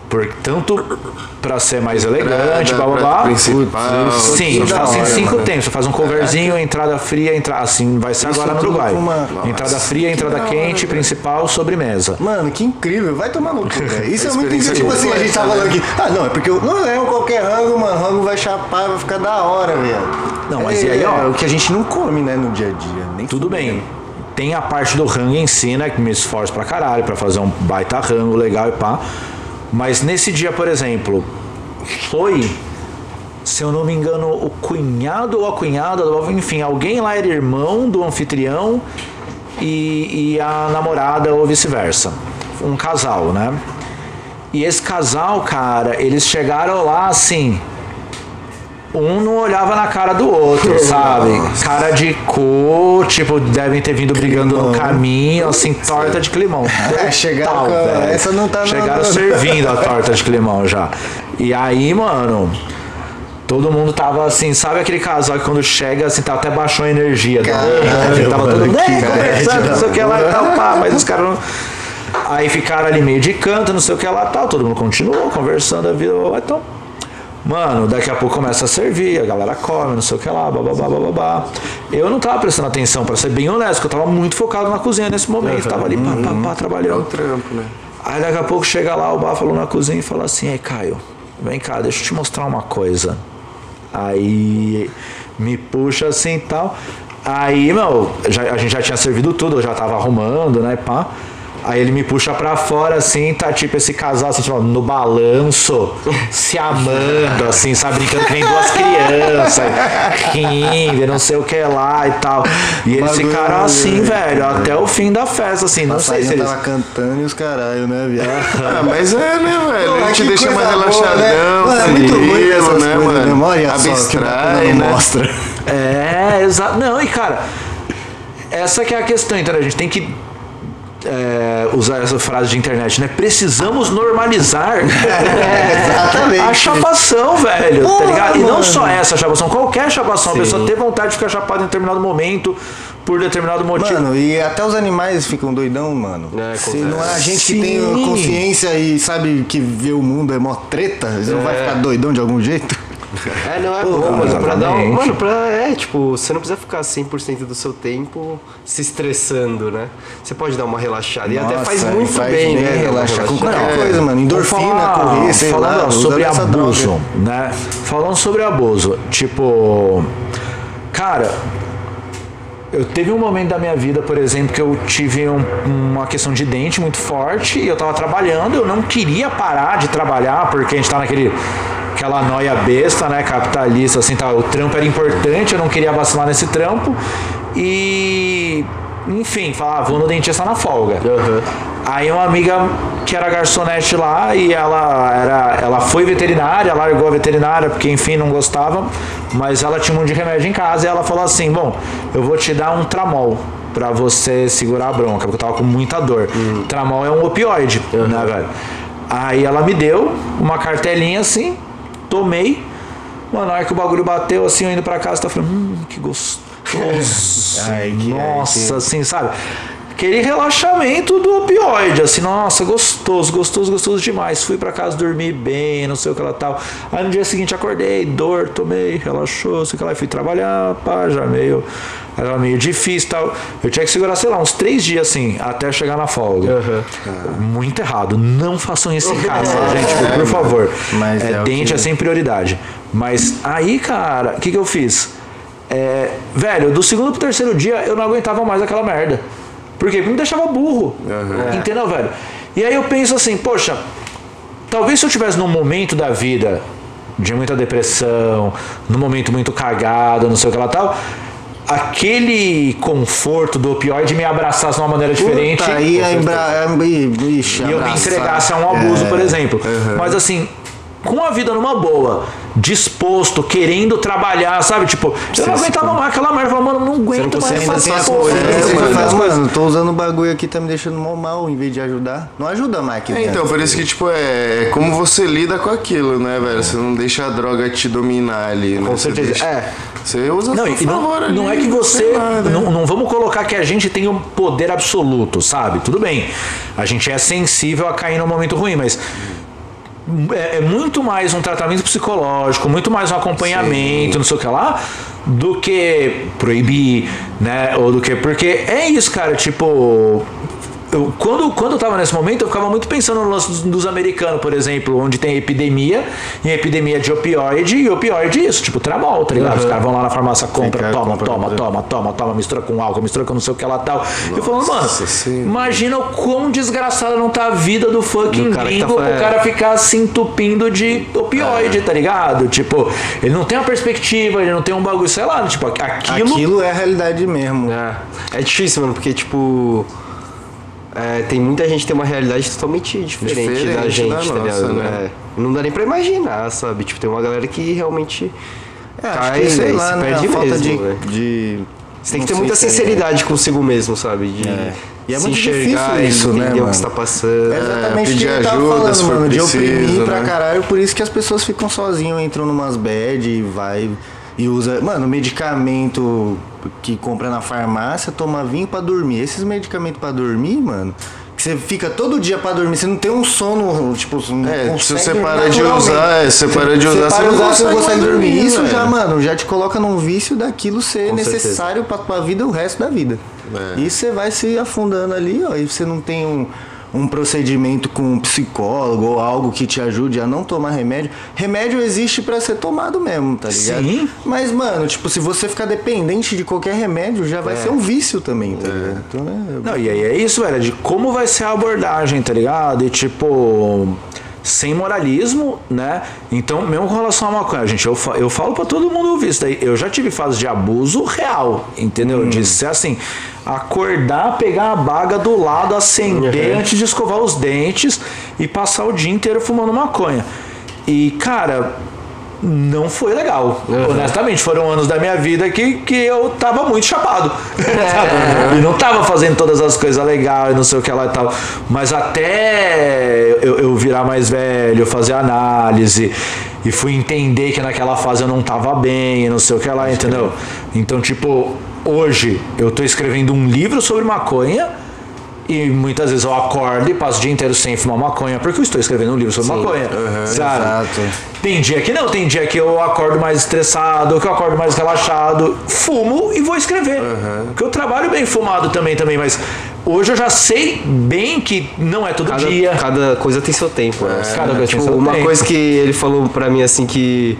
Por, tanto para ser mais elegante, blá blá blá. principal. Sim, a gente faz assim hora, cinco mano. tempos. Você faz um coverzinho, entrada fria, entra, assim, vai ser Isso agora no Uruguai. uma- Entrada fria, entrada quente, principal, sobremesa. Mano, que incrível, vai tomar no cu, velho. Isso é muito incrível. Tipo assim, a gente tá falando aqui. Ah, não, é porque eu, não é um qualquer rango, mano. Rango vai chapar, vai ficar da hora, velho. Não, mas é, e aí, ó? É o que a gente não come, né, no dia a dia. Nem Tudo bem. Tem a parte do rango em si, né? Que me esforço pra caralho pra fazer um baita rango legal e pá. Mas nesse dia, por exemplo, foi, se eu não me engano, o cunhado ou a cunhada, enfim, alguém lá era irmão do anfitrião e, e a namorada ou vice-versa. Um casal, né? E esse casal, cara, eles chegaram lá assim. Um não olhava na cara do outro, sabe? Cara de cor, tipo, devem ter vindo brigando no caminho, assim, torta de climão. É, chegaram velho. essa não tá Chegaram servindo a torta de climão já. E aí, mano, todo mundo tava assim, sabe aquele casal que quando chega, assim, tá, até baixou a energia. tá? Caralho, tava mano, todo mundo "É, conversando, bad, não sei o que lá e tal, pá, mas os caras não... Aí ficaram ali meio de canto, não sei o que lá tal, todo mundo continuou conversando a vida, então... Mano, daqui a pouco começa a servir, a galera come, não sei o que lá, bababá, bababá. Eu não tava prestando atenção, pra ser bem honesto, porque eu tava muito focado na cozinha nesse momento, tava ali, pá, pá, pá, É o trabalhando. trampo, né? Aí daqui a pouco chega lá o Báfalo na cozinha e fala assim, ei Caio, vem cá, deixa eu te mostrar uma coisa. Aí me puxa assim e tal. Aí, meu, já- a gente já tinha servido tudo, eu já tava arrumando, né, pá. Aí ele me puxa pra fora, assim, tá tipo esse casal, assim, tipo, no balanço, se amando, assim, sabe, brincando que nem duas crianças, rindo, não sei o que lá e tal. E eles Bagulho, ficaram assim, velho, até o fim da festa, assim, não sei se eles... tava cantando e os caralho, né, viado? Ah, mas é, né, velho? Pô, a gente deixa mais boa, relaxadão, né? Mano, é muito ruim tranquilo, essas né, coisas, mano? né? Olha só, que Abstrai, não né? mostra. É, exato. Não, e cara, essa que é a questão, entendeu? A gente tem que é, usar essa frase de internet, né? Precisamos normalizar exatamente. a chapação, velho, tá Porra, ligado? E não mano. só essa chapação, qualquer chapação. A pessoa ter vontade de ficar chapada em determinado momento, por determinado motivo. Mano, e até os animais ficam doidão, mano. É, Se não é a gente Sim. que tem consciência e sabe que vê o mundo é mó treta, eles não vai ficar doidão de algum jeito? É, não é bom, mano. Pra dar um, mano, pra, é, tipo, você não precisa ficar 100% do seu tempo se estressando, né? Você pode dar uma relaxada. e até faz Nossa, muito faz bem, né? dar uma Relaxar com qualquer coisa, mano. Endorfina, falar- correr, sei falando lá. sobre abuso, droga. né? Falando sobre abuso, tipo, cara, eu teve um momento da minha vida, por exemplo, que eu tive um- uma questão de dente muito forte e eu tava trabalhando, eu não queria parar de trabalhar porque a gente tá naquele aquela noia besta, né, capitalista assim, tá, o trampo era importante, eu não queria vacilar nesse trampo e enfim, falar, ah, vou no dentista na folga. Aí uma amiga que era garçonete lá e ela era, ela foi veterinária, largou a veterinária porque enfim não gostava, mas ela tinha um monte de remédio em casa e ela falou assim, bom, eu vou te dar um tramol pra você segurar a bronca, porque eu tava com muita dor. Tramol é um opioide, né, velho? Aí ela me deu uma cartelinha assim, tomei. Mano, na hora que o bagulho bateu assim, eu indo pra casa, tá falando, hum, que gostoso. Ai, que- nossa, assim, sabe? Aquele relaxamento do opioide, assim, nossa, gostoso, gostoso, gostoso demais. Fui pra casa dormir bem, não sei o que ela tal. Aí no dia seguinte acordei, dor, tomei, relaxou, sei o que lá, e fui trabalhar, pá, já meio, era meio difícil tal. Eu tinha que segurar, sei lá, uns três dias assim, até chegar na folga. Muito errado. Não façam isso em casa, gente, por, favor. Mas é, é dente que- é sem prioridade. Mas aí, cara, o que, que eu fiz? É, velho, do segundo pro terceiro dia eu não aguentava mais aquela merda. Por quê? Porque me deixava burro. Entendeu, velho? E aí eu penso assim, poxa, talvez se eu tivesse num momento da vida de muita depressão, num momento muito cagado, não sei o que lá tal, aquele conforto do opioide me abraçasse de uma maneira diferente. Puta, aí a embra... E eu me entregasse a um abuso, É. por exemplo. Mas assim, com a vida numa boa, disposto, querendo trabalhar, sabe? Tipo, eu não aguentava mais aquela merda. Falava, mano, não aguento mais Ainda fazer essa porra. coisas. né? Você Mano, mano, tô usando o bagulho aqui, tá me deixando mal mal, em vez de ajudar. Não ajuda mais aqui É, então, por isso que, tipo, é, é como você lida com aquilo, né, velho? Você não deixa a droga te dominar ali, né? Com Você certeza. deixa- É. Você usa Não, e não, ali, não é que você. lá, né? não, não vamos colocar que a gente tem um poder absoluto, sabe? Tudo bem. A gente é sensível a cair num momento ruim, mas. É, é muito mais um tratamento psicológico, muito mais um acompanhamento, não sei o que lá, do que proibir, né? Ou do que. Porque é isso, cara, tipo. Eu- quando, quando eu tava nesse momento, eu ficava muito pensando no lance dos, dos americanos, por exemplo, onde tem epidemia, e epidemia de opioide, e opioide é isso, tipo tramol, tá ligado? Os caras vão lá na farmácia, compra, toma, toma, toma, toma, toma, mistura com álcool, mistura com não sei o que lá tal. eu falando, mano, Senhora. imagina o quão desgraçada não tá a vida do fucking Do tá gringo, fa- o cara ficar se entupindo de opioide, tá ligado? Tipo, ele não tem uma perspectiva, ele não tem um bagulho, sei lá, tipo, aquilo. Aquilo é a realidade mesmo. É, é difícil, mano, porque, tipo. É, tem muita gente que tem uma realidade totalmente diferente, da Diferente gente, da tá nossa, ligado? né? É, não dá nem pra imaginar, sabe? Tipo, tem uma galera que realmente. É, acho cai, que, sei velho, lá, se né? perde mesmo, de, velho. de... Você tem que ter muita é- sinceridade consigo mesmo, sabe? De É. E é se muito enxergar difícil isso, né, entender o que você tá passando. É exatamente o pedir que ele tava ajuda, falando, se mano, de preciso, oprimir pra né? caralho, por isso que as pessoas ficam sozinhas, entram numas bad e vai e usa, mano, medicamento que compra na farmácia, toma vinho pra dormir. Esses medicamentos pra dormir, mano, que você fica todo dia pra dormir, você não tem um sono, tipo, você não É, consegue se você dormir para de usar, é, se você para de usar, para você não usar, consegue dormir. dormir, Isso já, velho. mano, já te coloca num vício daquilo ser Com necessário pra tua vida o resto da vida. É. E você vai se afundando ali, ó, e você não tem um, um procedimento com um psicólogo ou algo que te ajude a não tomar remédio. Remédio existe pra ser tomado mesmo, tá ligado? Sim. Mas, mano, tipo, se você ficar dependente de qualquer remédio, já vai ser um vício também, tá ligado? Então, é, Não, e aí é isso, velho, de como vai ser a abordagem, tá ligado? E tipo, sem moralismo, né? Então, mesmo com relação à maconha, gente, eu, eu falo pra todo mundo ouvir isso daí. Eu já tive fase de abuso real, entendeu? De ser assim, acordar, pegar a baga do lado, acender antes de escovar os dentes e passar o dia inteiro fumando maconha. E, cara, não foi legal. Honestamente, foram anos da minha vida que, que eu tava muito chapado. sabe? e não tava fazendo todas as coisas legais e não sei o que lá e tal. Mas até eu, eu virar mais velho, fazer análise. E fui entender que naquela fase eu não tava bem, e não sei o que lá, entendeu? Então, tipo, hoje eu tô escrevendo um livro sobre maconha. E muitas vezes eu acordo e passo o dia inteiro sem fumar maconha, porque eu estou escrevendo um livro sobre maconha. sabe? exato. Tem dia que não, tem dia que eu acordo mais estressado, que eu acordo mais relaxado, fumo e vou escrever. Porque eu trabalho bem fumado também, também, mas hoje eu já sei bem que não é todo Cada, dia. cada coisa tem seu tempo, né? Cada coisa tem Tipo, seu uma tempo. coisa que ele falou pra mim assim que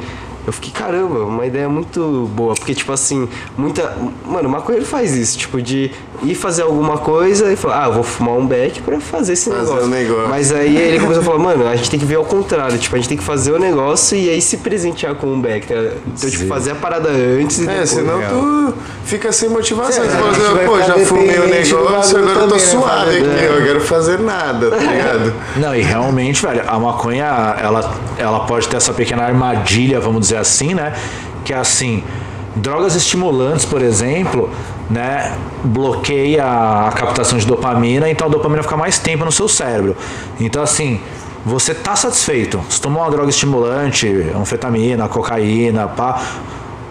Eu fiquei, caramba, uma ideia muito boa. Porque, tipo assim, muita. Mano, o maconheiro faz isso, tipo, de ir fazer alguma coisa e falar, ah, eu vou fumar um beck pra fazer esse Fazer negócio. o negócio. Mas aí ele começou a falar, mano, a gente tem que ver ao contrário, tipo, a gente tem que fazer o negócio e aí se presentear com um beck. Tá? Então, tipo, fazer a parada antes e É, depois. senão tu fica sem motivação. É, fala assim, pô, já fumei o negócio, agora eu tô também, né? suave Fazer- aqui, eu quero fazer nada, tá ligado? Não, e realmente, velho, a maconha, ela, ela pode ter essa pequena armadilha, vamos dizer assim, né? Que é assim, drogas estimulantes, por exemplo, né? Bloqueia a captação de dopamina, então a dopamina fica mais tempo no seu cérebro. Então, assim, você tá satisfeito. Se tomou uma droga estimulante, anfetamina, cocaína, pá,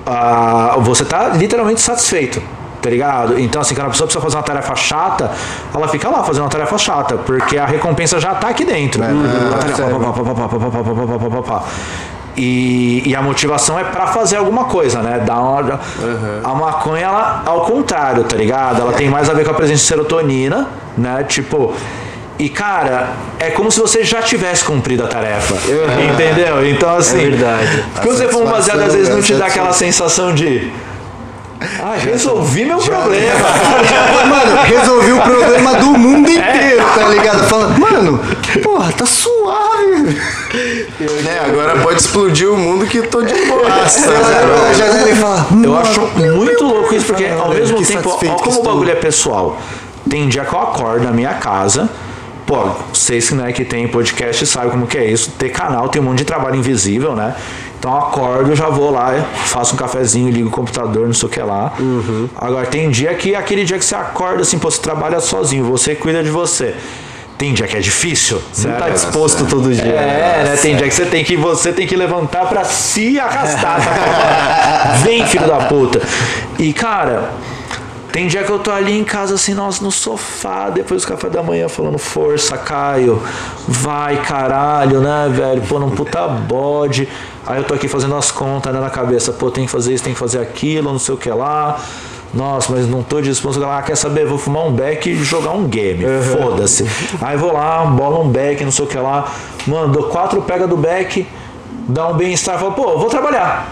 ah, você tá literalmente satisfeito. Tá ligado? Então, assim, quando a pessoa precisa fazer uma tarefa chata, ela fica lá fazendo uma tarefa chata, porque a recompensa já tá aqui dentro. Tarefa, e, e, a motivação é para fazer alguma coisa, né? Dá uma, uhum. A maconha, ela, ao contrário, tá ligado? Ela tem mais a ver com a presença de serotonina, né? Tipo. E, cara, é como se você já tivesse cumprido a tarefa. Uhum. Entendeu? Então, é assim. É verdade. Quando você for um baseado, às vezes não te né? dá aquela sensação de. Ah, resolvi meu já, problema. Já, mano, resolvi o problema do mundo inteiro, é. tá ligado? Falando, mano, porra, tá suave. Né, agora pode explodir o mundo que tô de boa. Eu acho muito louco isso, porque ao mesmo Que tempo, olha como o bagulho é pessoal. Tem dia que eu acordo na minha casa. Pô, vocês né, que tem podcast sabem como que é isso. Ter canal tem um monte de trabalho invisível, né? Então eu acordo, já vou lá, faço um cafezinho, ligo o computador, não sei o que lá. Agora tem dia que aquele dia que você acorda assim, pô, você trabalha sozinho, você cuida de você. Tem dia que é difícil. Você não tá disposto todo dia. É, né? Tem dia que você tem que você tem que levantar pra se arrastar. falar, Vem, filho da puta. E cara, tem dia que eu tô ali em casa assim, nossa, no sofá, depois do café da manhã falando, força, Caio, vai, caralho, né, velho? Pô, num puta bode. Aí eu tô aqui fazendo as contas né, na cabeça, pô, tem que fazer isso, tem que fazer aquilo, não sei o que lá. Nossa, mas não tô disposto. Ah, quer saber? Vou fumar um beck e jogar um game. Foda-se. Aí vou lá, bola um beck, não sei o que lá. Mano, dou quatro pega do beck, dá um bem-estar, falo, pô, vou trabalhar.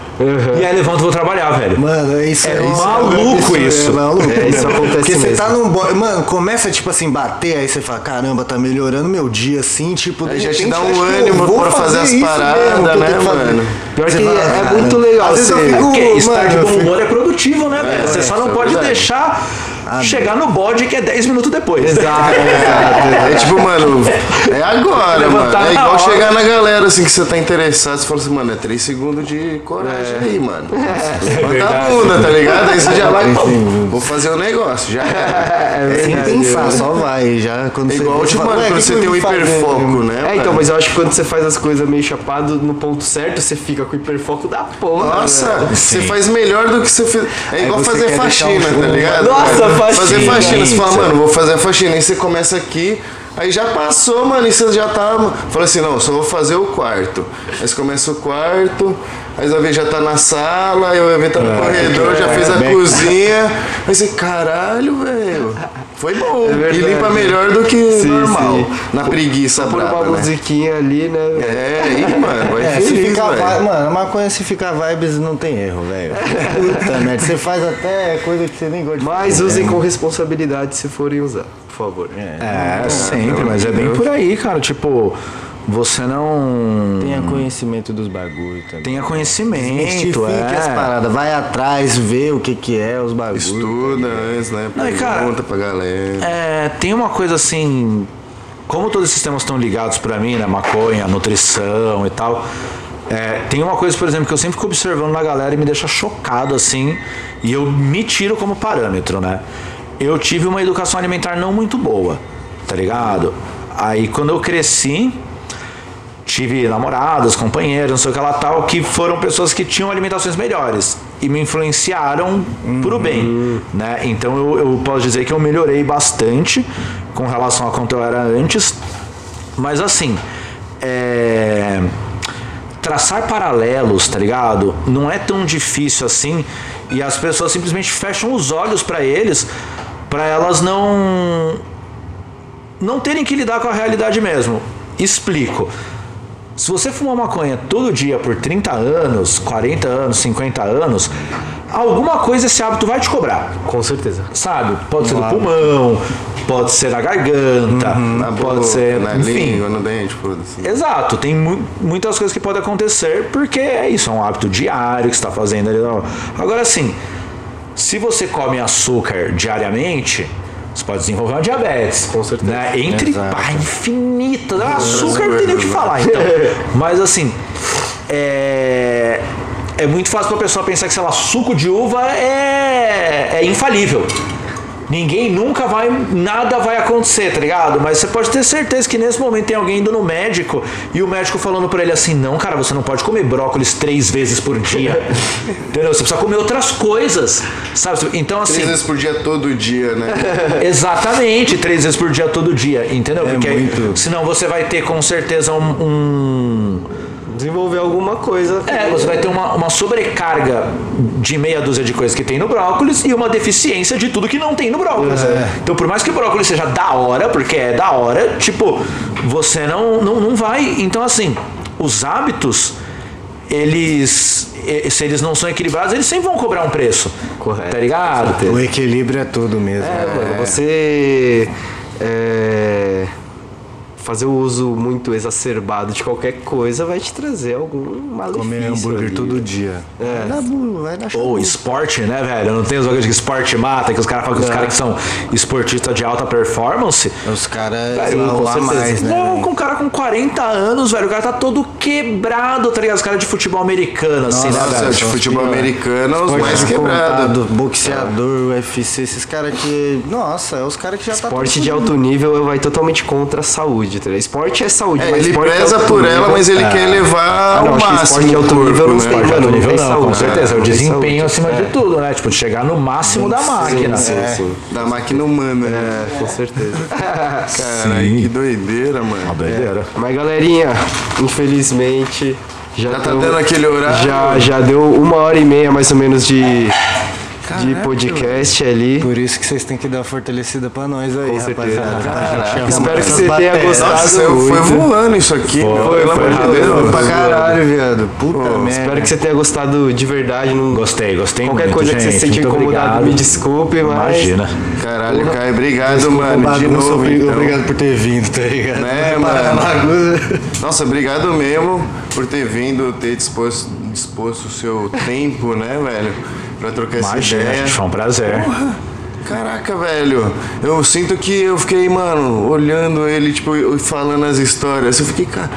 E aí levanto e vou trabalhar, velho. Mano, é isso É isso maluco isso. É maluco. É, isso acontece Porque você mesmo. tá num. bo- Mano, começa tipo assim, bater, aí você fala, caramba, tá melhorando meu dia assim, tipo. Aí já te dá um ânimo pra fazer as isso paradas, né, fazer. mano? Pior Você que fala, é "Caramba." muito legal. Às vezes eu você- fico. Porque estar mano, de bom fico- humor é produtivo, né, velho? Você só não é pode verdade. Deixar chegar no bode que é 10 minutos depois. Exato, exato. É tipo, mano, é agora, mano. Levantar É na igual chegar na galera assim que você tá interessado, você fala assim, mano, é 3 segundos de coragem aí, mano. Levanta a bunda, tá ligado? Aí você já vai, pô, vou fazer o negócio, já é. Sem pensar, só vai. Já quando É você igual, tipo, fala, mano, "Ué, quando que você que tem o fazer?" hiperfoco, né? É, então, mano? mas eu acho que quando você faz as coisas meio chapado no ponto certo, você fica com o hiperfoco da porra. Nossa, velho. você faz melhor do que você fez. É igual você fazer faxina, um tá ligado? Nossa, Fazer faxina. Você fala, mano, vou fazer a faxina. Aí você começa aqui, aí já passou, mano, e você já tá. Fala assim, não, só vou fazer o quarto. Aí você começa o quarto, aí vai ver já tá na sala, aí ver tá no corredor, já fez a bem- cozinha. Aí você, caralho, velho. Foi bom. e verdade. limpa melhor do que Sim, normal. sim. Na preguiça Por uma né? musiquinha ali, né? É, aí, mano, vai É, se feliz, velho. vi- Mano, a maconha se ficar vibes não tem erro, velho. Puta merda, você faz até coisa que você nem gosta de Mas fazer. usem com responsabilidade se forem usar, por favor. É, sempre, mas é bem por aí, cara. Tipo, você não Tenha conhecimento dos bagulhos também. tenha conhecimento, Identifique as é. paradas, vai atrás, vê o que que é os bagulhos. Estuda antes, né? Não, e, cara, Pergunta pra galera. É, tem uma coisa assim, como todos esses temas estão ligados pra mim, né, maconha, nutrição e tal. é, tem uma coisa, por exemplo, que eu sempre fico observando na galera e me deixa chocado assim, e eu me tiro como parâmetro, né? Eu tive uma educação alimentar não muito boa, tá ligado? Aí quando eu cresci, tive namoradas, companheiros, não sei o que lá tal, que foram pessoas que tinham alimentações melhores e me influenciaram pro bem, né? Então eu, eu posso dizer que eu melhorei bastante com relação a quanto eu era antes, mas assim, é, traçar paralelos, tá ligado? Não é tão difícil assim e as pessoas simplesmente fecham os olhos pra eles, pra elas não não terem que lidar com a realidade mesmo. Explico. Se você fumar maconha todo dia por 30 anos, 40 anos, 50 anos, alguma coisa esse hábito vai te cobrar. Com certeza. Sabe? Pode ser no pulmão, pode ser na garganta, Na pode boca, ser. na enfim. língua, no dente, foda-se. Exato, tem mu- muitas coisas que podem acontecer porque é isso, é um hábito diário que você está fazendo ali. Agora, assim, se você come açúcar diariamente, você pode desenvolver uma diabetes. Com certeza. Né? Entre Exato. pá, infinita. né? Açúcar não tem nem o que falar, então. Mas assim, é. É muito fácil pra pessoa pensar que, sei lá, suco de uva é, é infalível. Ninguém nunca vai, nada vai acontecer, tá ligado? Mas você pode ter certeza que nesse momento tem alguém indo no médico e o médico falando pra ele assim: não, cara, você não pode comer brócolis três vezes por dia. Entendeu? Você precisa comer outras coisas, sabe? Então, assim. Três vezes por dia, todo dia, né? Exatamente, três vezes por dia, todo dia, entendeu? Porque aí, muito. senão você vai ter com certeza um- um Desenvolver alguma coisa. é, você vai ter uma, uma sobrecarga de meia dúzia de coisas que tem no brócolis e uma deficiência de tudo que não tem no brócolis. Então, por mais que o brócolis seja da hora, porque é da hora, tipo, você não, não, não vai. Então, assim, os hábitos, eles. Se eles não são equilibrados, eles sempre vão cobrar um preço. Correto. Tá ligado? O equilíbrio é tudo mesmo. É, mano, você é, fazer o uso muito exacerbado de qualquer coisa vai te trazer algum malefício. Comer hambúrguer ali. todo dia. É. Vai dar Ou chabu. esporte, né, velho? Não tem os bagulhos que esporte mata, que os caras falam que os caras que são esportistas de alta performance. Os caras vão lá mais, né? Não, com um cara com 40 anos, velho. O cara tá todo quebrado, tá ligado? Os caras de futebol americano, assim, né, Nossa, velho? de futebol americano, os Esporte mais de quebrados. boxeador, UFC, esses caras que. Nossa, é os caras que já tá. Esporte tudo de alto nível vai totalmente contra a saúde, tá ligado? Esporte é saúde, É, mas ele de preza alto por ela, mas ele quer levar Ah, ao não, que máximo esporte de alto o corpo, nível né? Esporte de mano, alto nível não, saúde, com certeza. É o desempenho acima de tudo, né? Tipo, de chegar no máximo da máquina. Sim, É. sim, sim. Da máquina humana, né? É, com certeza. Caralho, que doideira, Uma mano. doideira. Mas galerinha, infelizmente já, Já tá tamo- dando aquele horário? Já, já deu uma hora e meia mais ou menos de, de Caraca, podcast ali. Por isso que vocês têm que dar uma fortalecida pra nós aí, Com certeza. rapaziada. Caraca, gente Espero que você tenha gostado. Nossa, foi voando isso aqui, meu. Foi, Pelo foi de Deus. foi Pra caralho, viado. Puta merda. Espero que você tenha gostado de verdade. Não... Gostei, gostei Qualquer muito, coisa que você gente. se sentir Muito incomodado, obrigado. me desculpe, mas. Imagina. Caralho, Caio, obrigado, mano. De novo, então. Obrigado por ter vindo, tá ligado? Né, mano? Nossa, obrigado mesmo por ter vindo, ter disposto, disposto o seu tempo, né, velho? Pra trocar essa Imagina, ideia. gente, foi um prazer. Caraca, velho. Eu sinto que eu fiquei, mano, olhando ele, tipo, falando as histórias. Eu fiquei, cara.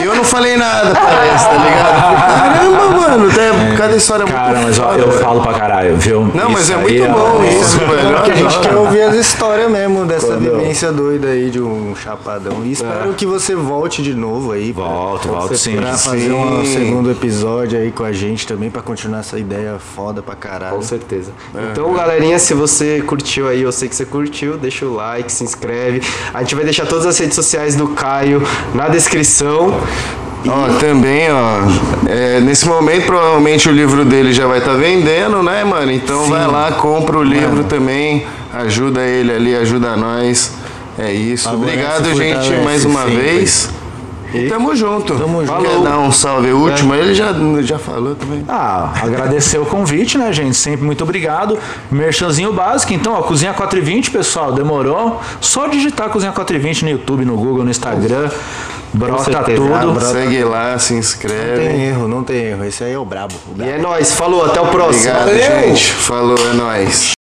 E eu não falei nada, parece, tá ligado? Caramba, mano, tá- cada história é muito Cara, mas ó, eu falo pra caralho, viu? Não, mas Isso é muito bom é- isso, velho. Porque a gente quer ouvir as histórias mesmo dessa Quando- vivência doida aí de um chapadão. E espero que você volte de novo aí. Volto, volto sim. Pra fazer Sim. um segundo episódio aí com a gente também, pra continuar essa ideia foda pra caralho. Com certeza. Então, galerinha, se você curtiu aí, eu sei que você curtiu, deixa o like, se inscreve. A gente vai deixar todas as redes sociais do Caio na descrição. Ó, também, ó. é, nesse momento, provavelmente o livro dele já vai estar vendendo, né, mano? Então vai lá, compra o livro também. Ajuda ele ali, ajuda nós. É isso. Obrigado, gente, fortalece mais uma vez. E tamo junto. Tamo junto. Quer dar um salve último? Ele já, já falou também. Ah, agradecer o convite, né, gente? Sempre muito obrigado. Merchanzinho básico, então, ó, Cozinha 420, pessoal, demorou? Só digitar Cozinha 420 no YouTube, no Google, no Instagram. Brota tudo. Segue lá, se Não inscreve. tem erro, não tem erro. Esse aí é o brabo. o E brabo. é nóis, falou, até o próximo. Obrigado, gente. Falou, é nóis.